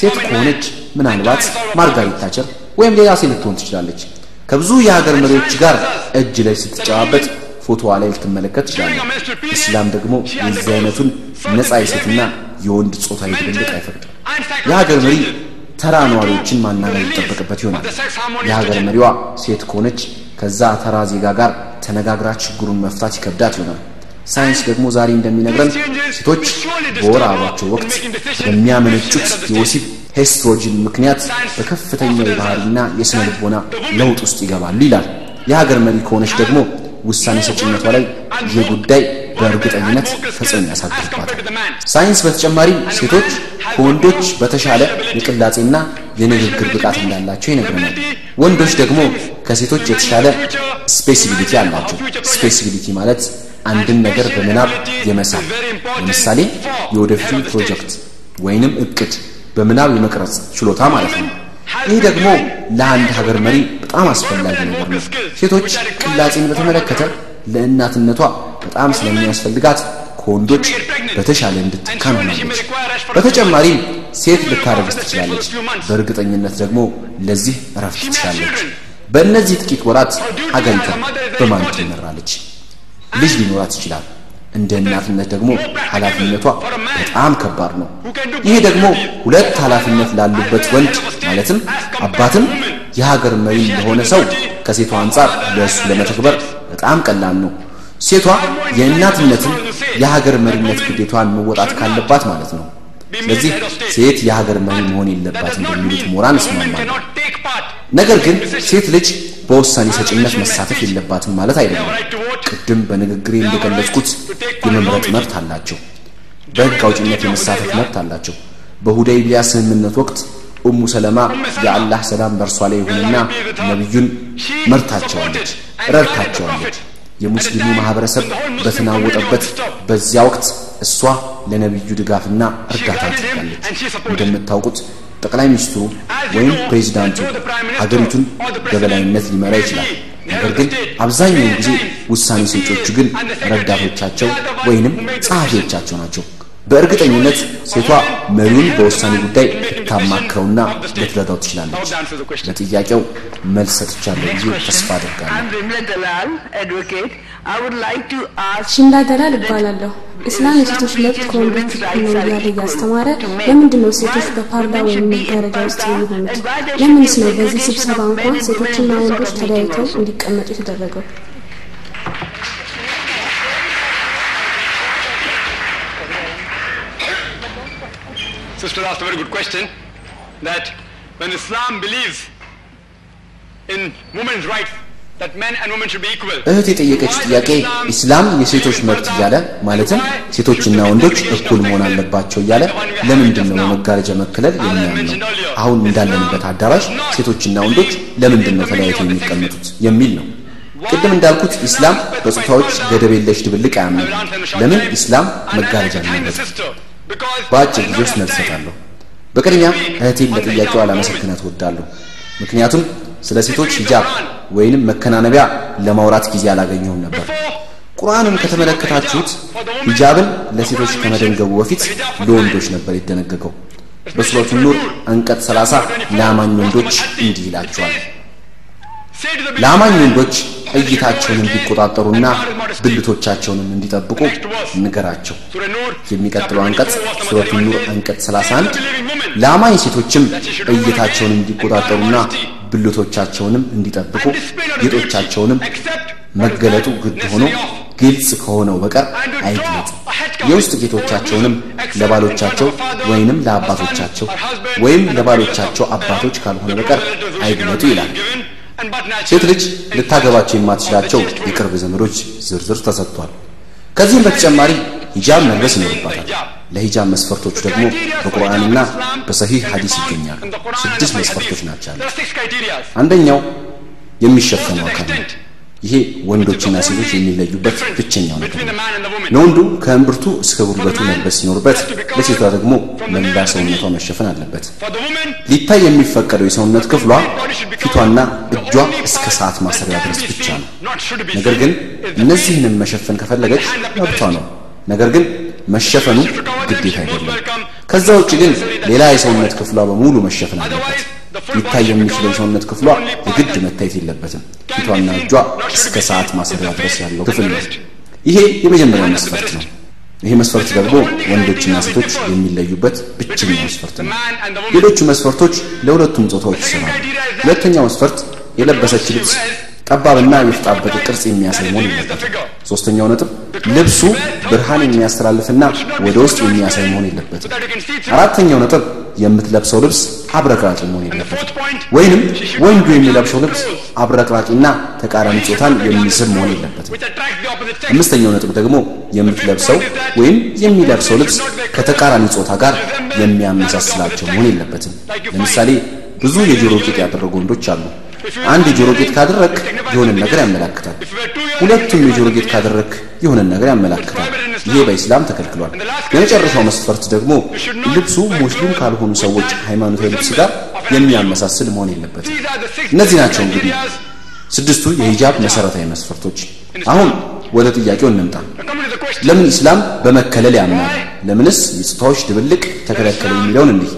ሴት ከሆነች ምናልባት ማርጋሪት ታቸር ወይም ሌላ ሴት ልትሆን ትችላለች። ከብዙ የሀገር መሪዎች ጋር እጅ ላይ ስትጨባበጥ ፎቶዋ ላይ ልትመለከት ትችላለች። እስላም ደግሞ የዚህ አይነቱን ነፃ የሴትና የወንድ ጾታዊ ድብልቅ አይፈቅድም። የሀገር መሪ ተራ ነዋሪዎችን ማናገር ይጠበቅበት ይሆናል። የሀገር መሪዋ ሴት ከሆነች ከዛ ተራ ዜጋ ጋር ተነጋግራ ችግሩን መፍታት ይከብዳት ይሆናል። ሳይንስ ደግሞ ዛሬ እንደሚነግረን ሴቶች በወር አበባቸው ወቅት በሚያመነጩት የወሲብ ሄስትሮጂን ምክንያት በከፍተኛ የባህሪና የስነ ልቦና ለውጥ ውስጥ ይገባሉ ይላል። የሀገር መሪ ከሆነች ደግሞ ውሳኔ ሰጭነቷ ላይ ይህ ጉዳይ በእርግጠኝነት ተጽዕኖ ያሳድርባታል። ሳይንስ በተጨማሪም ሴቶች ከወንዶች በተሻለ የቅላጼና የንግግር ብቃት እንዳላቸው ይነግረናል። ወንዶች ደግሞ ከሴቶች የተሻለ spatial ability አላቸው። spatial ability ማለት አንድን ነገር በምናብ የመሳል ለምሳሌ የወደፊቱን ፕሮጀክት ወይንም እቅድ በምናብ የመቅረጽ ችሎታ ማለት ነው። ይህ ደግሞ ለአንድ ሀገር መሪ በጣም አስፈላጊ ነገር ነው። ሴቶች ቅላጼን በተመለከተ ለእናትነቷ በጣም ስለሚያስፈልጋት ከወንዶች በተሻለ እንድትካን ሆናለች። በተጨማሪም ሴት ልታረግዝ ትችላለች። በእርግጠኝነት ደግሞ ለዚህ እረፍት ትችላለች። በእነዚህ ጥቂት ወራት ሀገሪቷ በማን ትመራለች? ልጅ ሊኖራት ይችላል። እንደ እናትነት ደግሞ ኃላፊነቷ በጣም ከባድ ነው። ይሄ ደግሞ ሁለት ኃላፊነት ላሉበት ወንድ ማለትም አባትም የሀገር መሪ ለሆነ ሰው ከሴቷ አንጻር ለእሱ ለመተግበር በጣም ቀላል ነው። ሴቷ የእናትነትን የሀገር መሪነት ግዴቷን መወጣት ካለባት ማለት ነው። ስለዚህ ሴት የሀገር መሪ መሆን የለባትም በሚሉት ምሁራን እስማማለሁ። ነገር ግን ሴት ልጅ በውሳኔ ሰጭነት መሳተፍ የለባትም ማለት አይደለም። ቅድም በንግግሬ እንደገለጽኩት የመምረጥ መብት አላቸው። በሕግ አውጭነት የመሳተፍ መብት አላቸው። በሁደይቢያ ስምምነት ወቅት ኡሙ ሰለማ የአላህ ሰላም በእርሷ ላይ ይሁንና ነቢዩን መርታቸዋለች፣ ረድታቸዋለች። የሙስሊሙ ማህበረሰብ በተናወጠበት በዚያ ወቅት እሷ ለነቢዩ ድጋፍና እርዳታ አድርጋለች። እንደምታውቁት ጠቅላይ ሚኒስትሩ ወይም ፕሬዚዳንቱ ሀገሪቱን በበላይነት ሊመራ ይችላል። ነገር ግን አብዛኛውን ጊዜ ውሳኔ ሰጪዎቹ ግን ረዳቶቻቸው ወይንም ጸሐፊዎቻቸው ናቸው። በእርግጠኝነት ሴቷ መሪውን በውሳኔ ጉዳይ ልታማክረውና ልትረዳው ትችላለች። ለጥያቄው መልስ ሰጥቻለሁ ብዬ ተስፋ አደርጋለሁ። ሽምላ ደላል እባላለሁ። እስላም የሴቶች መብት ከወንዶች እኩል ነው እያለ እያስተማረ ለምንድን ነው ሴቶች በፓርላ ወይም መጋረጃ ውስጥ የሚሆኑት? ለምንስ ነው በዚህ ስብሰባ እንኳን ሴቶችና ወንዶች ተለያይተው እንዲቀመጡ የተደረገው? Sister asked a very good question that when Islam believes in women's rights. እህት የጠየቀች ጥያቄ ኢስላም የሴቶች መብት እያለ ማለትም ሴቶችና ወንዶች እኩል መሆን አለባቸው እያለ ለምንድን ነው በመጋረጃ መከለል የሚያምነው? አሁን እንዳለንበት አዳራሽ ሴቶችና ወንዶች ለምንድን ነው ተለያይተው የሚቀመጡት የሚል ነው። ቅድም እንዳልኩት ኢስላም በጾታዎች ገደብ የለሽ ድብልቅ አያምንም። ለምን ኢስላም መጋረጃ መረጠ? በአጭር ጊዜ ውስጥ መልስ እሰጣለሁ። በቅድሚያ እህቴን ለጥያቄዋ ላመሰግናት እወዳለሁ። ምክንያቱም ስለ ሴቶች ሂጃብ ወይንም መከናነቢያ ለማውራት ጊዜ አላገኘሁም ነበር። ቁርአንን ከተመለከታችሁት ሂጃብን ለሴቶች ከመደንገቡ በፊት ለወንዶች ነበር የተደነገገው። በሱረቱ ኑር አንቀጽ 30 ለአማኝ ወንዶች እንዲህ ይላቸዋል። ለአማኝ ወንዶች እይታቸውን እንዲቆጣጠሩና ብልቶቻቸውንም እንዲጠብቁ ንገራቸው። የሚቀጥለው አንቀጽ ሱረቱ ኑር አንቀጽ 31 ለአማኝ ሴቶችም እይታቸውን እንዲቆጣጠሩና ብልቶቻቸውንም እንዲጠብቁ ጌጦቻቸውንም መገለጡ ግድ ሆኖ ግልጽ ከሆነው በቀር አይግለጡ። የውስጥ ጌጦቻቸውንም ለባሎቻቸው ወይንም ለአባቶቻቸው ወይም ለባሎቻቸው አባቶች ካልሆነ በቀር አይግለጡ ይላል። ሴት ልጅ ልታገባቸው የማትችላቸው የቅርብ ዘመዶች ዝርዝር ተሰጥቷል። ከዚህም በተጨማሪ ሂጃብ መልበስ ይኖርባታል። ለሂጃብ መስፈርቶቹ ደግሞ በቁርአንና በሰሂህ ሐዲስ ይገኛሉ። ስድስት መስፈርቶች ናቸው አንደኛው የሚሸፈነው አካል ነው። ይሄ ወንዶችና ሴቶች የሚለዩበት ብቸኛው ነገር ነው። ለወንዱ ከእምብርቱ እስከ ጉልበቱ መልበስ ሲኖርበት፣ ለሴቷ ደግሞ መላ ሰውነቷ መሸፈን አለበት። ሊታይ የሚፈቀደው የሰውነት ክፍሏ ፊቷና እጇ እስከ ሰዓት ማሰሪያ ድረስ ብቻ ነው። ነገር ግን እነዚህንም መሸፈን ከፈለገች መብቷ ነው። ነገር ግን መሸፈኑ ግዴታ አይደለም። ከዛ ውጭ ግን ሌላ የሰውነት ክፍሏ በሙሉ መሸፈን አለበት። ሊታይ የሚችለው የሰውነት ክፍሏ የግድ መታየት የለበትም። ፊቷና እጇ እስከ ሰዓት ማሰሪያ ድረስ ያለው ክፍል ነው። ይሄ የመጀመሪያው መስፈርት ነው። ይሄ መስፈርት ደግሞ ወንዶችና ሴቶች የሚለዩበት ብቸኛው መስፈርት ነው። ሌሎቹ መስፈርቶች ለሁለቱም ጾታዎች ይሰራሉ። ሁለተኛው መስፈርት የለበሰች ልብስ ጠባብና የተጣበቀ ቅርጽ የሚያሳይ መሆን የለበትም። ሶስተኛው ነጥብ ልብሱ ብርሃን የሚያስተላልፍና ወደ ውስጥ የሚያሳይ መሆን የለበትም። አራተኛው ነጥብ የምትለብሰው ልብስ አብረቅራቂ መሆን የለበትም። ወይንም ወንዱ የሚለብሰው ልብስ አብረቅራቂና ተቃራኒ ጾታን የሚስብ መሆን የለበትም። አምስተኛው ነጥብ ደግሞ የምትለብሰው ወይም የሚለብሰው ልብስ ከተቃራኒ ጾታ ጋር የሚያመሳስላቸው መሆን የለበትም። ለምሳሌ ብዙ የጆሮ ጌጥ ያደረጉ ወንዶች አሉ። አንድ የጆሮ ጌጥ ካደረክ የሆነን ነገር ያመላክታል። ሁለቱም የጆሮ ጌጥ ካደረክ የሆነን ነገር ያመላክታል። ይሄ በኢስላም ተከልክሏል። የመጨረሻው መስፈርት ደግሞ ልብሱ ሙስሊም ካልሆኑ ሰዎች ሃይማኖታዊ ልብስ ጋር የሚያመሳስል መሆን የለበትም። እነዚህ ናቸው እንግዲህ ስድስቱ የሂጃብ መሰረታዊ መስፈርቶች። አሁን ወደ ጥያቄው እንምጣ። ለምን ኢስላም በመከለል ያምናል? ለምንስ የጾታዎች ድብልቅ ተከለከለ? የሚለውን እንዲህ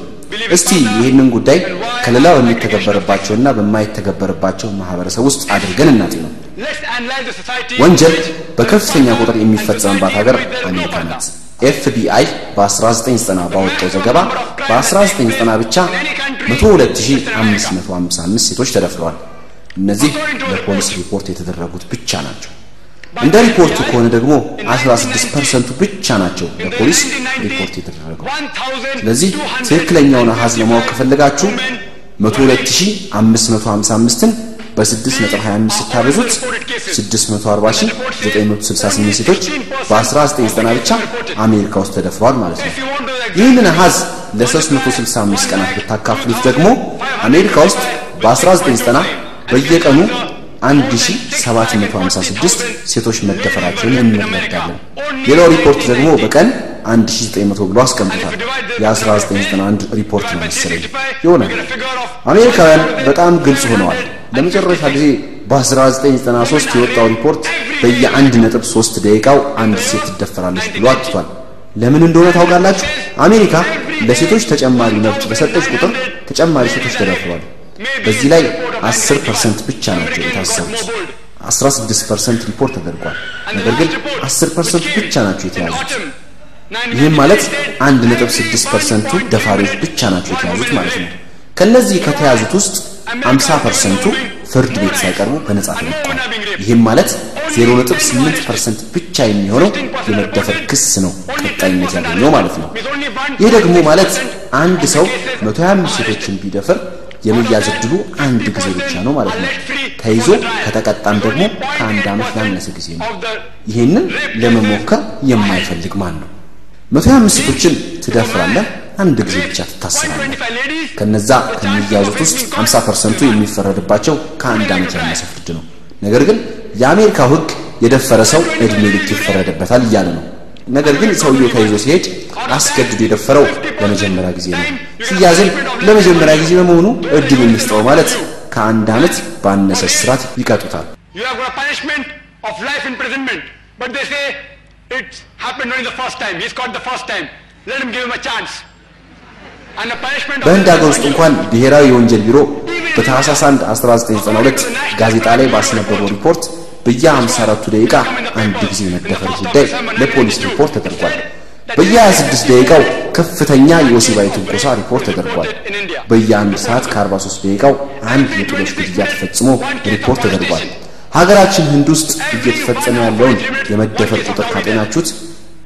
እስቲ ይህንን ጉዳይ ከለላ በሚተገበርባቸውና በማይተገበርባቸው ማህበረሰብ ውስጥ አድርገን እናጤ ነው። ወንጀል በከፍተኛ ቁጥር የሚፈጸምባት ሀገር አሜሪካ ናት። ኤፍቢአይ በ1990 ባወጣው ዘገባ በ1990 ብቻ 102555 ሴቶች ተደፍረዋል። እነዚህ ለፖሊስ ሪፖርት የተደረጉት ብቻ ናቸው። እንደ ሪፖርቱ ከሆነ ደግሞ 16 ፐርሰንቱ ብቻ ናቸው ለፖሊስ ሪፖርት የተደረገው። ስለዚህ ትክክለኛውን አሃዝ ለማወቅ ከፈለጋችሁ 102555ን በ6.25 ስታበዙት 640968 ሴቶች በ1990 ብቻ አሜሪካ ውስጥ ተደፍረዋል ማለት ነው። ይህንን አሃዝ ለ365 ቀናት ብታካፍሉት ደግሞ አሜሪካ ውስጥ በ1990 በየቀኑ 1756 ሴቶች መደፈራቸውን እንረዳለን። ሌላው ሪፖርት ደግሞ በቀን 1900 ብሎ አስቀምጦታል። የ1991 ሪፖርት ነው መሰለኝ ይሆናል። አሜሪካውያን በጣም ግልጽ ሆነዋል። ለመጨረሻ ጊዜ በ1993 የወጣው ሪፖርት በየ1 ነጥብ 3 ደቂቃው አንድ ሴት ትደፈራለች ብሎ አትቷል። ለምን እንደሆነ ታውቃላችሁ? አሜሪካ ለሴቶች ተጨማሪ መብት በሰጠች ቁጥር ተጨማሪ ሴቶች ተደፍረዋል። በዚህ ላይ 10 ፐርሰንት ብቻ ናቸው የታሰሩት። 16 ፐርሰንት ሪፖርት ተደርጓል። ነገር ግን 10 ፐርሰንት ብቻ ናቸው የተያዙት። ይህም ማለት 1.6 ፐርሰንቱ ደፋሪዎች ብቻ ናቸው የተያዙት ማለት ነው። ከነዚህ ከተያዙት ውስጥ 50 ፐርሰንቱ ፍርድ ቤት ሳይቀርቡ በነጻ ተለቀዋል። ይህም ማለት 0.8 ፐርሰንት ብቻ የሚሆነው የመደፈር ክስ ነው ቀጣይነት ያገኘው ማለት ነው። ይህ ደግሞ ማለት አንድ ሰው 125 ሴቶችን ቢደፍር የመያዝ እድሉ አንድ ጊዜ ብቻ ነው ማለት ነው። ተይዞ ከተቀጣም ደግሞ ከአንድ ዓመት ያነሰ ጊዜ ነው። ይህንን ለመሞከር የማይፈልግ ማን ነው? 125 ሴቶችን ትደፍራለህ፣ አንድ ጊዜ ብቻ ትታሰራለህ። ከነዛ ከሚያዙት ውስጥ 50 ፐርሰንቱ የሚፈረድባቸው ከአንድ ዓመት ያነሰ ፍርድ ነው። ነገር ግን የአሜሪካው ሕግ የደፈረ ሰው እድሜ ልክ ይፈረድበታል እያለ ነው። ነገር ግን ሰውየው ተይዞ ሲሄድ አስገድዶ የደፈረው ለመጀመሪያ ጊዜ ነው። ሲያዝም ለመጀመሪያ ጊዜ በመሆኑ እድል እንስጠው ማለት ከአንድ ዓመት ባነሰ እስራት ይቀጡታል። በህንድ ሀገር ውስጥ እንኳን ብሔራዊ የወንጀል ቢሮ በታህሳስ 1 1992 ጋዜጣ ላይ ባስነበበው ሪፖርት በየ54ቱ ደቂቃ አንድ ጊዜ መደፈር ጉዳይ ለፖሊስ ሪፖርት ተደርጓል። በየ26 ደቂቃው ከፍተኛ የወሲባዊ ትንኮሳ ሪፖርት ተደርጓል። በየአንድ ሰዓት ከ43 ደቂቃው አንድ የጥሎሽ ግድያ ተፈጽሞ ሪፖርት ተደርጓል። ሀገራችን ህንድ ውስጥ እየተፈጸመ ያለውን የመደፈር ቁጥር ካጤናችሁት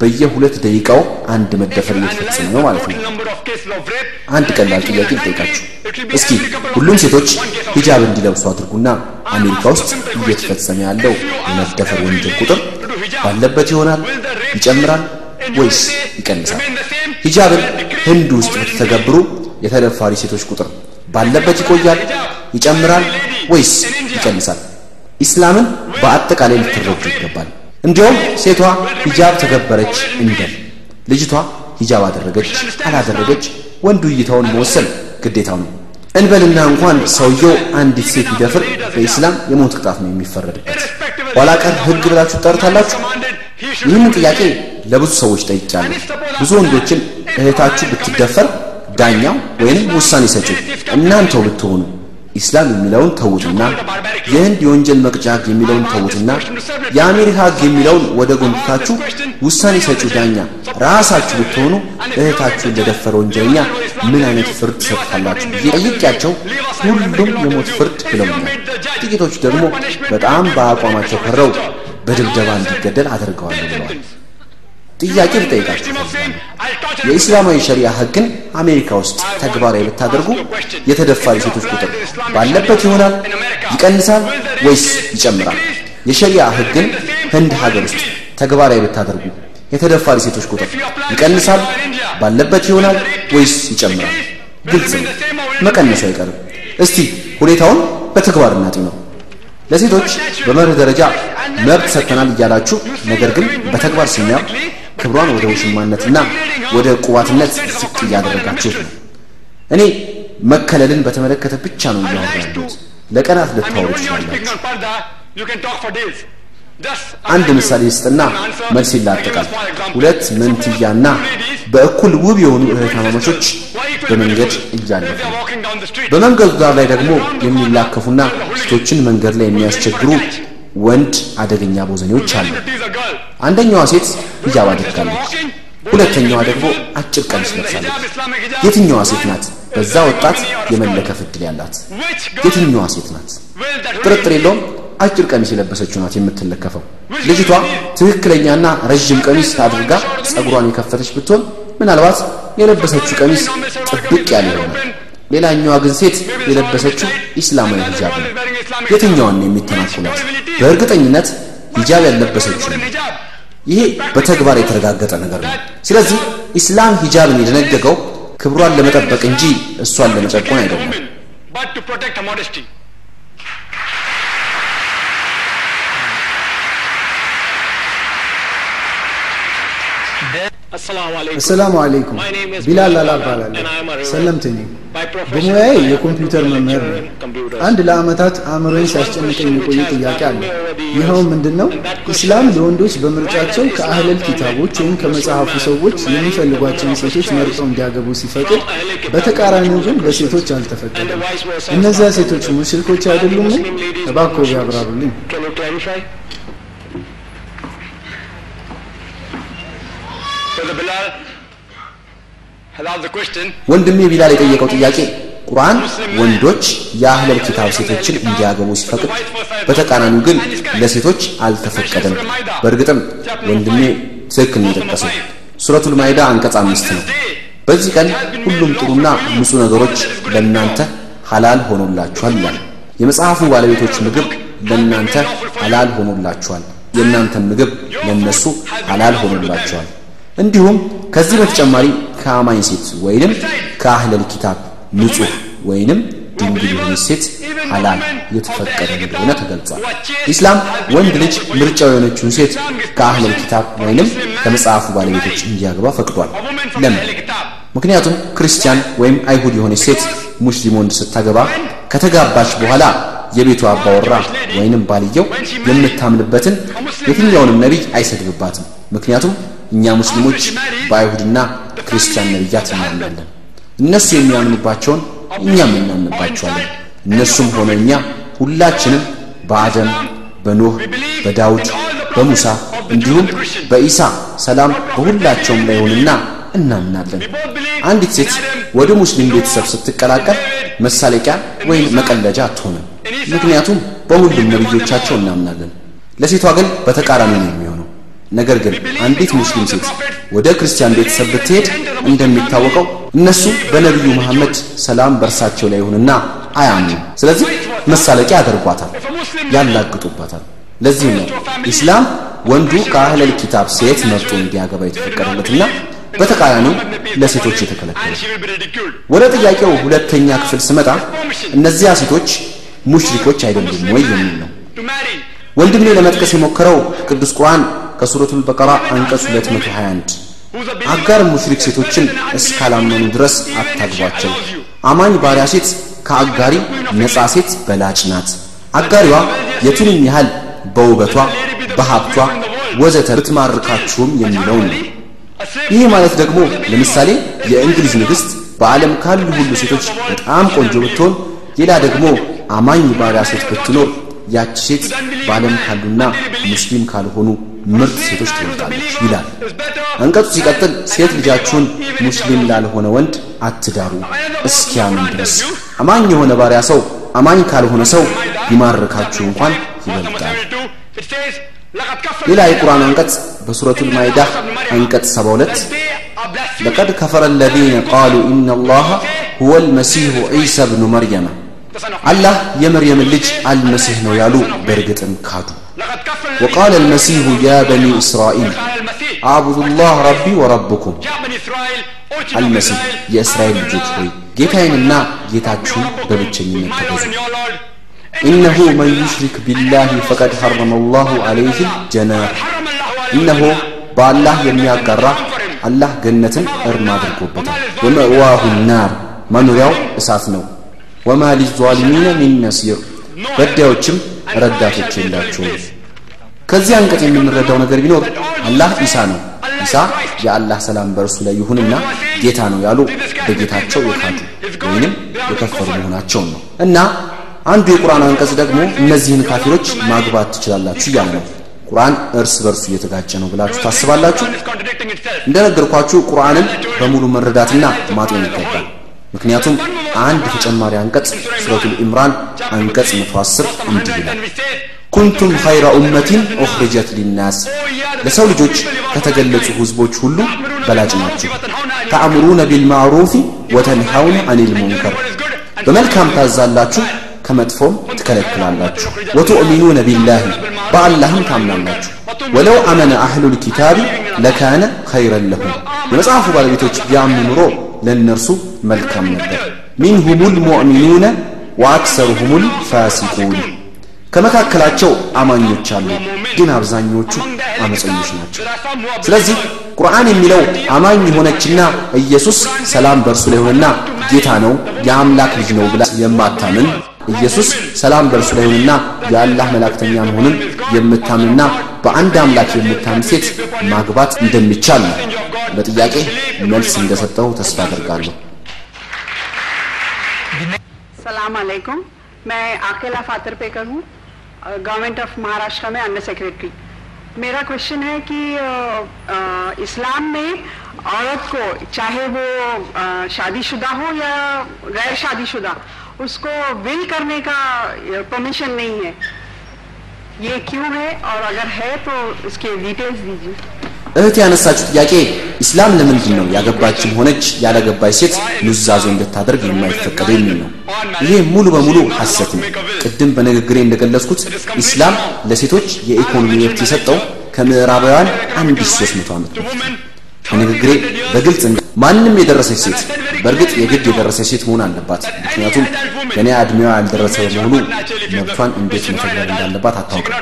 በየሁለት ደቂቃው አንድ መደፈር እየተፈጸመ ነው ማለት ነው። አንድ ቀላል ጥያቄ ልጠይቃችሁ። እስኪ ሁሉም ሴቶች ሂጃብ እንዲለብሱ አድርጉና አሜሪካ ውስጥ እየተፈጸመ ያለው የመደፈር ወንጀል ቁጥር ባለበት ይሆናል? ይጨምራል ወይስ ይቀንሳል? ሂጃብን ህንድ ውስጥ ብትተገብሩ የተደፋሪ ሴቶች ቁጥር ባለበት ይቆያል? ይጨምራል ወይስ ይቀንሳል? ኢስላምን በአጠቃላይ ልትረዱ ይገባል። እንዲያውም ሴቷ ሂጃብ ተገበረች እንበል፣ ልጅቷ ሂጃብ አደረገች አላደረገች ወንዱ እይታውን መወሰን ግዴታው ነው። እንበልና እንኳን ሰውየው አንዲት ሴት ቢደፍር በኢስላም የሞት ቅጣት ነው የሚፈረድበት። ኋላ ቀር ህግ ብላችሁ ትጠሩታላችሁ። ይህንን ጥያቄ ለብዙ ሰዎች ጠይቄያለሁ። ብዙ ወንዶችን እህታችሁ ብትደፈር ዳኛው ወይንም ውሳኔ ሰጪው እናንተው ብትሆኑ ኢስላም የሚለውን ተውትና የህንድ የወንጀል መቅጫ ህግ የሚለውን ተውትና የአሜሪካ ህግ የሚለውን ወደ ጎን ትታችሁ ውሳኔ ሰጪው ዳኛ ራሳችሁ ብትሆኑ እህታችሁን ለደፈረ ወንጀለኛ ምን አይነት ፍርድ ትሰጥታላችሁ ብዬ ጠይቄያቸው ሁሉም የሞት ፍርድ ብለውኛል። ጥቂቶች ደግሞ በጣም በአቋማቸው ከረው በድብደባ እንዲገደል አድርገዋለሁ ብለዋል። ጥያቄ ልጠይቃችሁ የኢስላማዊ ሸሪያ ህግን አሜሪካ ውስጥ ተግባራዊ ብታደርጉ የተደፋሪ ሴቶች ቁጥር ባለበት ይሆናል? ይቀንሳል ወይስ ይጨምራል? የሸሪያ ህግን ህንድ ሀገር ውስጥ ተግባራዊ ብታደርጉ የተደፋሪ ሴቶች ቁጥር ይቀንሳል? ባለበት ይሆናል ወይስ ይጨምራል? ግልጽ ነው፣ መቀነሱ አይቀርም። እስቲ ሁኔታውን በተግባር እናጤነው። ለሴቶች በመርህ ደረጃ መብት ሰጥተናል እያላችሁ ነገር ግን በተግባር ስናየው ክብሯን ወደ ውሽማነትና ወደ ቁባትነት ዝቅ እያደረጋችሁት ነው። እኔ መከለልን በተመለከተ ብቻ ነው እያወራ ለቀናት ልታወሩ ትችላላችሁ። አንድ ምሳሌ ስጥና መልስ ይላጠቃል። ሁለት መንትያና በእኩል ውብ የሆኑ እህትማማቾች በመንገድ እያለፉ በመንገዱ ዳር ላይ ደግሞ የሚላከፉና ሴቶችን መንገድ ላይ የሚያስቸግሩ ወንድ አደገኛ ቦዘኔዎች አሉ። አንደኛዋ ሴት ሂጃብ አድርጋለች፣ ሁለተኛዋ ደግሞ አጭር ቀሚስ ለብሳለች። የትኛዋ ሴት ናት በዛ ወጣት የመለከፍ እድል ያላት? የትኛዋ ሴት ናት? ጥርጥር የለውም አጭር ቀሚስ የለበሰችው ናት የምትለከፈው። ልጅቷ ትክክለኛና ረዥም ቀሚስ አድርጋ ጸጉሯን የከፈተች ብትሆን ምናልባት የለበሰችው ቀሚስ ጥብቅ ያለ ይሆናል። ሌላኛዋ ግን ሴት የለበሰችው ኢስላማዊ ሂጃብ ነው። የትኛዋን ነው የሚተናኮላት? በእርግጠኝነት ሂጃብ ያለበሰችው ነው። ይሄ በተግባር የተረጋገጠ ነገር ነው። ስለዚህ ኢስላም ሂጃብን የደነገገው ክብሯን ለመጠበቅ እንጂ እሷን ለመጨቆን አይደለም። አሰላሙ አለይኩም ቢላል ላላ እባላለሁ ሰለምት ነኝ በሙያዬ የኮምፒውተር መምህር ነኝ አንድ ለአመታት አእምሮን ሲያስጨንቀኝ የቆየ ጥያቄ አለ። ይኸው ምንድን ነው ኢስላም ለወንዶች በምርጫቸው ከአህለል ኪታቦች ወይም ከመጽሐፉ ሰዎች የሚፈልጓቸውን ሴቶች መርጠው እንዲያገቡ ሲፈቅድ በተቃራኒው ግን ለሴቶች አልተፈቀደም. እነዚያ ሴቶች ሙሽሪኮች አይደሉም እባክዎ ቢያብራሩልኝ Brother Bilal has asked the question ወንድሜ ቢላል የጠየቀው ጥያቄ ቁርአን ወንዶች የአህለል ኪታብ ሴቶችን እንዲያገቡ ሲፈቅድ በተቃራኒው ግን ለሴቶች አልተፈቀደም። በእርግጥም ወንድሜ ትክክል ነው የጠቀሰው። ሱረቱል ማይዳ አንቀጽ አምስት ነው። በዚህ ቀን ሁሉም ጥሩና ንጹህ ነገሮች ለእናንተ ሐላል ሆኖላችኋል ይላል። የመጽሐፉ ባለቤቶች ምግብ ለእናንተ ሐላል ሆኖላችኋል። የእናንተን ምግብ ለእነሱ ሐላል ሆኖላችኋል እንዲሁም ከዚህ በተጨማሪ ከአማኝ ሴት ወይንም ከአህለል ኪታብ ንጹህ ወይንም ድንግል የሆነች ሴት ሐላል የተፈቀደ እንደሆነ ተገልጿል። ኢስላም ወንድ ልጅ ምርጫው የሆነችውን ሴት ከአህለል ኪታብ ወይንም ከመጽሐፉ ባለቤቶች እንዲያገባ ፈቅዷል። ለምን? ምክንያቱም ክርስቲያን ወይም አይሁድ የሆነች ሴት ሙስሊም ወንድ ስታገባ ከተጋባች በኋላ የቤቱ አባወራ ወይንም ባልየው የምታምንበትን የትኛውንም ነቢይ አይሰድብባትም። ምክንያቱም እኛ ሙስሊሞች በአይሁድና ክርስቲያን ነቢያት እናምናለን። እነሱ የሚያምኑባቸውን እኛም እናምንባቸዋለን። እነሱም ሆነ እኛ ሁላችንም በአደም በኖህ በዳውድ በሙሳ እንዲሁም በኢሳ ሰላም በሁላቸውም ላይ ሆንና እናምናለን። አንዲት ሴት ወደ ሙስሊም ቤተሰብ ስትቀላቀል መሳለቂያ ወይም መቀለጃ አትሆንም። ምክንያቱም በሁሉም ነቢዮቻቸው እናምናለን። ለሴቷ ግን በተቃራኒ ነው የሚሆነው ነገር ግን አንዲት ሙስሊም ሴት ወደ ክርስቲያን ቤተሰብ ብትሄድ እንደሚታወቀው እነሱ በነቢዩ መሐመድ ሰላም በእርሳቸው ላይ ይሁንና አያምኑ ስለዚህ መሳለቂያ ያደርጓታል ያላግጡባታል። ለዚህም ነው ኢስላም ወንዱ ከአህለል ኪታብ ሴት መርጦ እንዲያገባ የተፈቀደለትና በተቃራኒው ለሴቶች የተከለከለ። ወደ ጥያቄው ሁለተኛ ክፍል ስመጣ እነዚያ ሴቶች ሙሽሪኮች አይደሉም ወይ የሚል ነው። ወንድሜ ለመጥቀስ የሞከረው ቅዱስ ቁርአን ከሱረቱል በቀራ አንቀጽ 221 አጋር ሙሽሪክ ሴቶችን እስካላመኑ ድረስ አታግቧቸው። አማኝ ባሪያ ሴት ከአጋሪ ነፃ ሴት በላጭ ናት። አጋሪዋ የቱንም ያህል በውበቷ በሀብቷ ወዘተ ብትማርካችሁም የሚለውን ነው። ይህ ማለት ደግሞ ለምሳሌ የእንግሊዝ ንግሥት በዓለም ካሉ ሁሉ ሴቶች በጣም ቆንጆ ብትሆን ሌላ ደግሞ አማኝ ባሪያ ሴት ብትኖር ያቺ ሴት በዓለም ካሉና ሙስሊም ካልሆኑ ምርጥ ሴቶች ትበልጣለች ይላል አንቀጹ ሲቀጥል ሴት ልጃችሁን ሙስሊም ላልሆነ ወንድ አትዳሩ እስኪያምን ድረስ አማኝ የሆነ ባሪያ ሰው አማኝ ካልሆነ ሰው ቢማርካችሁ እንኳን ይበልጣል ሌላ የቁርአን አንቀጽ በሱረቱል ማይዳ አንቀጽ 72 ለቀድ ከፈረ الذين قالوا إن الله هو المسيح عيسى ابن مريم አላህ የመርየምን ልጅ አልመሲህ ነው ያሉ በእርግጥም ካዱ وقال المسيح يا بني إسرائيل اعبدوا الله ربي وربكم አልመሲህ የእስራኤል ልጆች ሆይ ጌታዬንና ጌታችሁን በብቸኝነት ተገዙ إنه من يشرك بالله فقد حرم الله عليه الجنة إنه بالله የሚያጋራ አላህ ገነትን እርም አድርጎበታል ወመእዋሁ ናር መኖሪያው እሳት ነው ወማ ሊዛሊሚነ ሚን ነሲር። በዳዮችም ረዳቶች የላቸውም ከዚህ አንቀጽ የምንረዳው ነገር ቢኖር አላህ ኢሳ ነው። ኢሳ የአላህ ሰላም በእርሱ ላይ ይሁንና ጌታ ነው ያሉ በጌታቸው የካዱ ወይንም የከፈሩ መሆናቸውን ነው። እና አንዱ የቁርአን አንቀጽ ደግሞ እነዚህን ካፊሮች ማግባት ትችላላችሁ እያለ ነው። ቁርአን እርስ በርሱ እየተጋጨ ነው ብላችሁ ታስባላችሁ? እንደነገርኳችሁ ቁርአንን በሙሉ መረዳትና ማጤን ይገባል ምክንያቱም አንድ ተጨማሪ አንቀጽ ሱረቱል ኢምራን አንቀጽ 110 እንዲህ ይላል ኩንቱም ኸይረ ኡመቲን ኡኽሪጀት ሊናስ ለሰው ልጆች ከተገለጹ ህዝቦች ሁሉ በላጭ ናችሁ ተአምሩነ ቢልማዕሩፊ ወተንሃውነ አኒል ሙንከር በመልካም ታዛላችሁ ከመጥፎም ትከለክላላችሁ ወቱእሚኑነ ቢላሂ በአላህም ታምናላችሁ ወለው አመነ አህሉል ኪታቢ ለካነ ኸይረን ለሁም የመጽሐፉ ባለቤቶች ቢያምኑ ኑሮ ለእነርሱ መልካም ነበር። ሚንሁም ልሙእሚኑነ ወአክሰሩሁም ልፋሲቁን ከመካከላቸው አማኞች አሉ ግን አብዛኞቹ አመፀኞች ናቸው። ስለዚህ ቁርአን የሚለው አማኝ የሆነችና ኢየሱስ ሰላም በእርሱ ላይ ሆነና ጌታ ነው የአምላክ ልጅ ነው ብላ የማታምን ኢየሱስ ሰላም በእርሱ ላይ ሆነና የአላህ መላእክተኛ መሆኑን የምታምንና በአንድ አምላክ የምታምን ሴት ማግባት እንደሚቻል ነው። ለጥያቄ መልስ እንደሰጠው ተስፋ አደርጋለሁ። सलाम अलैकुम मैं आकेला फातर पेकर हूँ government of Maharashtra में under secretary मेरा क्वेश्चन है कि अ, अ, इस्लाम में औरत को चाहे वो अ, शादीशुदा हो या गैर शादीशुदा उसको विल करने का परमिशन नहीं है ये क्यों है और अगर है तो इसके डिटेल्स दीजिए እህት ያነሳችው ጥያቄ ኢስላም ለምንድን ነው ያገባችም ሆነች ያላገባች ሴት ኑዛዜ እንድታደርግ የማይፈቀደው የሚል ነው። ይሄ ሙሉ በሙሉ ሐሰት ነው። ቅድም በንግግሬ እንደገለጽኩት ኢስላም ለሴቶች የኢኮኖሚ መብት የሰጠው ከምዕራባውያን 1300 ዓመት በፊት በንግግሬ በግልጽ ማንም የደረሰች ሴት በእርግጥ የግድ የደረሰች ሴት መሆን አለባት። ምክንያቱም ገና እድሜዋ ያልደረሰ በመሆኑ መብቷን እንዴት መተግበር እንዳለባት አታውቅም።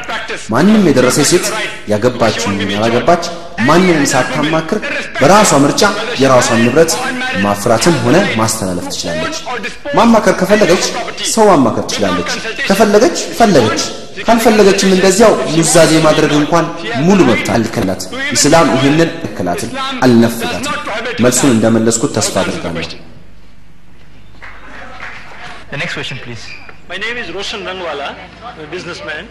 ማንም የደረሰች ሴት ያገባችውን ያላገባች ማንንም ሳታማክር በራሷ ምርጫ የራሷን ንብረት ማፍራትም ሆነ ማስተላለፍ ትችላለች። ማማከር ከፈለገች ሰው ማማከር ትችላለች። ከፈለገች ፈለገች፣ ካልፈለገችም እንደዚያው ኑዛዜ ማድረግ እንኳን ሙሉ መብት አልከላት። ኢስላም ይህንን እክላትን አልነፍጋትም። መልሱን እንደመለስኩት ተስፋ አድርጋለሁ። The next question, please. My name is Roshan Rangwala, I'm a businessman.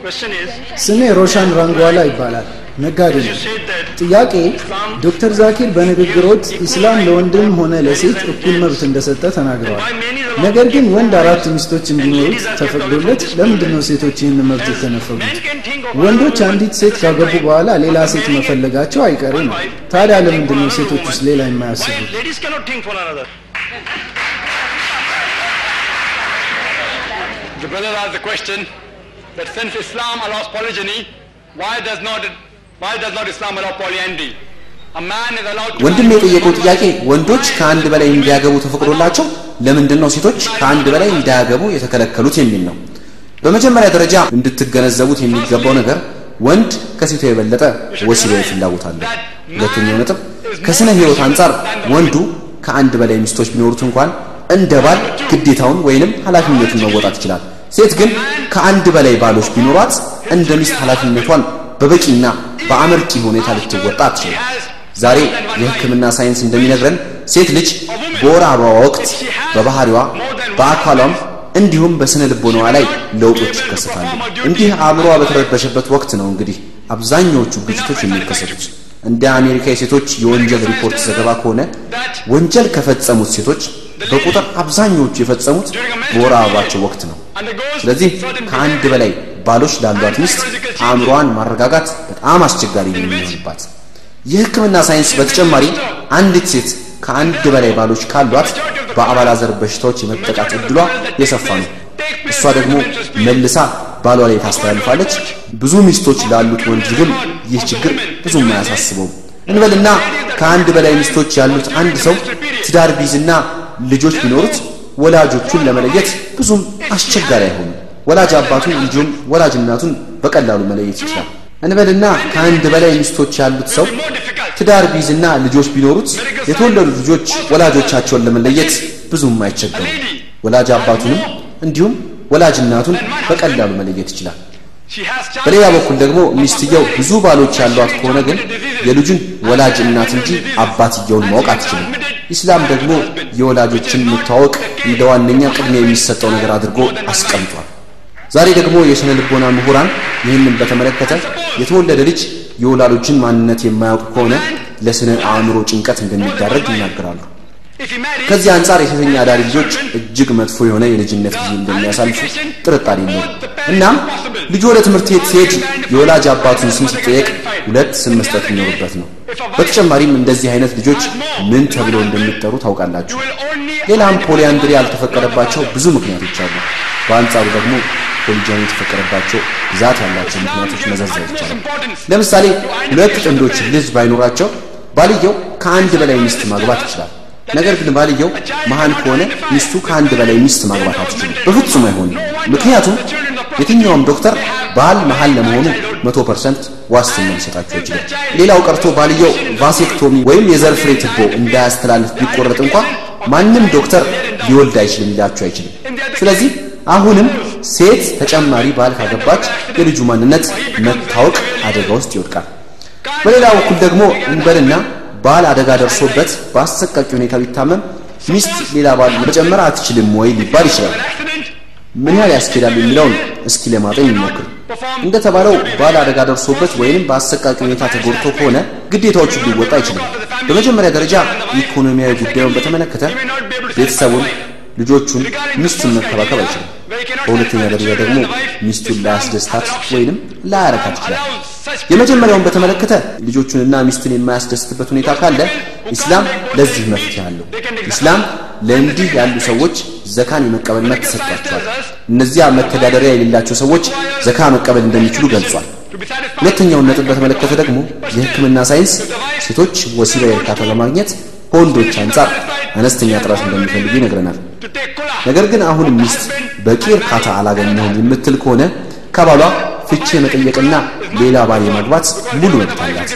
Question is, ስሜ ሮሻን ራንጓላ ይባላል። ነጋዴ ነው። ጥያቄ ዶክተር ዛኪር በንግግሮት ኢስላም ለወንድም ሆነ ለሴት እኩል መብት እንደሰጠ ተናግረዋል። ነገር ግን ወንድ አራት ሚስቶች እንዲኖሩት ተፈቅዶለት ለምንድን ነው ሴቶች ይህን መብት የተነፈጉት? ወንዶች አንዲት ሴት ካገቡ በኋላ ሌላ ሴት መፈለጋቸው አይቀሬ ነው። ታዲያ ለምንድን ነው ሴቶች ውስጥ ሌላ የማያስቡት? The brother asked the question that since Islam allows polygyny, why does not ወንድም የጠየቀው ጥያቄ ወንዶች ከአንድ በላይ እንዲያገቡ ተፈቅዶላቸው ለምንድን ነው ሴቶች ከአንድ በላይ እንዳያገቡ የተከለከሉት የሚል ነው። በመጀመሪያ ደረጃ እንድትገነዘቡት የሚገባው ነገር ወንድ ከሴቷ የበለጠ ወሲባዊ ፍላጎት አለው። ሁለተኛው ነጥብ ከስነ ሕይወት አንጻር ወንዱ ከአንድ በላይ ሚስቶች ቢኖሩት እንኳን እንደ ባል ግዴታውን ወይንም ኃላፊነቱን መወጣት ይችላል። ሴት ግን ከአንድ በላይ ባሎች ቢኖሯት እንደ ሚስት ኃላፊነቷን በበቂና በአመርቂ ሁኔታ ልትወጣ አትችልም። ዛሬ የሕክምና ሳይንስ እንደሚነግረን ሴት ልጅ በወር አበባ ወቅት በባህሪዋ በአካሏም እንዲሁም በስነ ልቦናዋ ላይ ለውጦች ይከሰታሉ። እንዲህ አእምሮዋ በተረበሸበት ወቅት ነው እንግዲህ አብዛኛዎቹ ግጭቶች የሚከሰቱት። እንደ አሜሪካ የሴቶች የወንጀል ሪፖርት ዘገባ ከሆነ ወንጀል ከፈጸሙት ሴቶች በቁጥር አብዛኛዎቹ የፈጸሙት በወር አበባቸው ወቅት ነው። ስለዚህ ከአንድ በላይ ባሎች ላሏት ሚስት አእምሮዋን ማረጋጋት በጣም አስቸጋሪ የሚሆንባት። የሕክምና ሳይንስ በተጨማሪ አንዲት ሴት ከአንድ በላይ ባሎች ካሏት በአባላዘር በሽታዎች የመጠቃት እድሏ የሰፋ ነው። እሷ ደግሞ መልሳ ባሏ ላይ ታስተላልፋለች። ብዙ ሚስቶች ላሉት ወንድ ግን ይህ ችግር ብዙም አያሳስበውም። እንበልና ከአንድ በላይ ሚስቶች ያሉት አንድ ሰው ትዳር ቢይዝና ልጆች ቢኖሩት ወላጆቹን ለመለየት ብዙም አስቸጋሪ አይሆንም። ወላጅ አባቱን እንዲሁም ወላጅ እናቱን በቀላሉ መለየት ይችላል። እንበልና ከአንድ በላይ ሚስቶች ያሉት ሰው ትዳር ቢይዝና ልጆች ቢኖሩት የተወለዱ ልጆች ወላጆቻቸውን ለመለየት ብዙም አይቸገሩም። ወላጅ አባቱንም እንዲሁም ወላጅ እናቱን በቀላሉ መለየት ይችላል። በሌላ በኩል ደግሞ ሚስትየው ብዙ ባሎች ያሏት ከሆነ ግን የልጁን ወላጅ እናት እንጂ አባትየውን ማወቅ አትችልም። ኢስላም ደግሞ የወላጆችን መተዋወቅ እንደ ዋነኛ ቅድሚያ የሚሰጠው ነገር አድርጎ አስቀምጧል። ዛሬ ደግሞ የስነ ልቦና ምሁራን ይህንን በተመለከተ የተወለደ ልጅ የወላጆችን ማንነት የማያውቅ ከሆነ ለስነ አእምሮ ጭንቀት እንደሚዳረግ ይናገራሉ። ከዚህ አንጻር የሴተኛ አዳሪ ልጆች እጅግ መጥፎ የሆነ የልጅነት ጊዜ እንደሚያሳልፉ ጥርጣሬ የለውም። እናም ልጁ ወደ ትምህርት ቤት ሲሄድ የወላጅ አባቱን ስም ሲጠየቅ ሁለት ስም መስጠት ይኖርበት ነው። በተጨማሪም እንደዚህ አይነት ልጆች ምን ተብለው እንደሚጠሩ ታውቃላችሁ። ሌላም ፖሊያንድሪ ያልተፈቀደባቸው ብዙ ምክንያቶች አሉ። በአንጻሩ ደግሞ ፖሊጃኒ የተፈቀደባቸው ብዛት ያላቸው ምክንያቶች መዘርዘር ይቻላል። ለምሳሌ ሁለት ጥንዶች ልጅ ባይኖራቸው ባልየው ከአንድ በላይ ሚስት ማግባት ይችላል። ነገር ግን ባልየው መሃን ከሆነ ሚስቱ ከአንድ በላይ ሚስት ማግባት አትችልም። በፍጹም አይሆንም። ምክንያቱም የትኛውም ዶክተር ባል መሃን ለመሆኑ መቶ ፐርሰንት ዋስትና ሊሰጣቸው አይችልም። ሌላው ቀርቶ ባልየው vasectomy ወይም የዘር ፍሬ ትቦ እንዳያስተላልፍ ቢቆረጥ እንኳ ማንም ዶክተር ሊወልድ አይችልም ሊላቸው አይችልም። ስለዚህ አሁንም ሴት ተጨማሪ ባል ካገባች የልጁ ማንነት መታወቅ አደጋ ውስጥ ይወድቃል። በሌላ በኩል ደግሞ እንበልና ባል አደጋ ደርሶበት በአሰቃቂ ሁኔታ ቢታመም ሚስት ሌላ ባል መጨመር አትችልም ወይ ሊባል ይችላል። ምን ያህል ያስኬዳል የሚለውን እስኪ ለማጠን ይሞክር። እንደተባለው ባል አደጋ ደርሶበት ወይንም በአሰቃቂ ሁኔታ ተጎድቶ ከሆነ ግዴታዎቹን ሊወጣ አይችልም። በመጀመሪያ ደረጃ ኢኮኖሚያዊ ጉዳዩን በተመለከተ ቤተሰቡን፣ ልጆቹን፣ ሚስቱን መንከባከብ አይችልም። በሁለተኛ ደረጃ ደግሞ ሚስቱን ላያስደስታት ወይንም ላያረካት ይችላል። የመጀመሪያውን በተመለከተ ልጆቹንና ሚስቱን የማያስደስትበት ሁኔታ ካለ ኢስላም ለዚህ መፍትሄ አለው። ኢስላም ለእንዲህ ያሉ ሰዎች ዘካን የመቀበል መብት ሰጥቷቸዋል። እነዚያ መተዳደሪያ የሌላቸው ሰዎች ዘካ መቀበል እንደሚችሉ ገልጿል። ሁለተኛውን ነጥብ በተመለከተ ደግሞ የሕክምና ሳይንስ ሴቶች ወሲባዊ እርካታ ለማግኘት ከወንዶች አንጻር አነስተኛ ጥረት እንደሚፈልጉ ይነግረናል። ነገር ግን አሁንም ሚስት በቂ እርካታ አላገኘሁም የምትል ከሆነ ከባሏ ፍቺ የመጠየቅና ሌላ ባል የማግባት ሙሉ መብት አላት።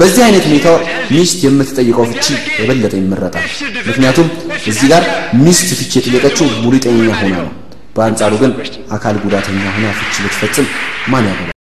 በዚህ አይነት ሁኔታ ሚስት የምትጠይቀው ፍቺ የበለጠ ይመረጣል። ምክንያቱም እዚህ ጋር ሚስት ፍቺ የጠየቀችው ሙሉ ጤነኛ ሆና ነው። በአንጻሩ ግን አካል ጉዳተኛ ሆና ፍቺ ብትፈጽም ማን ያገባል?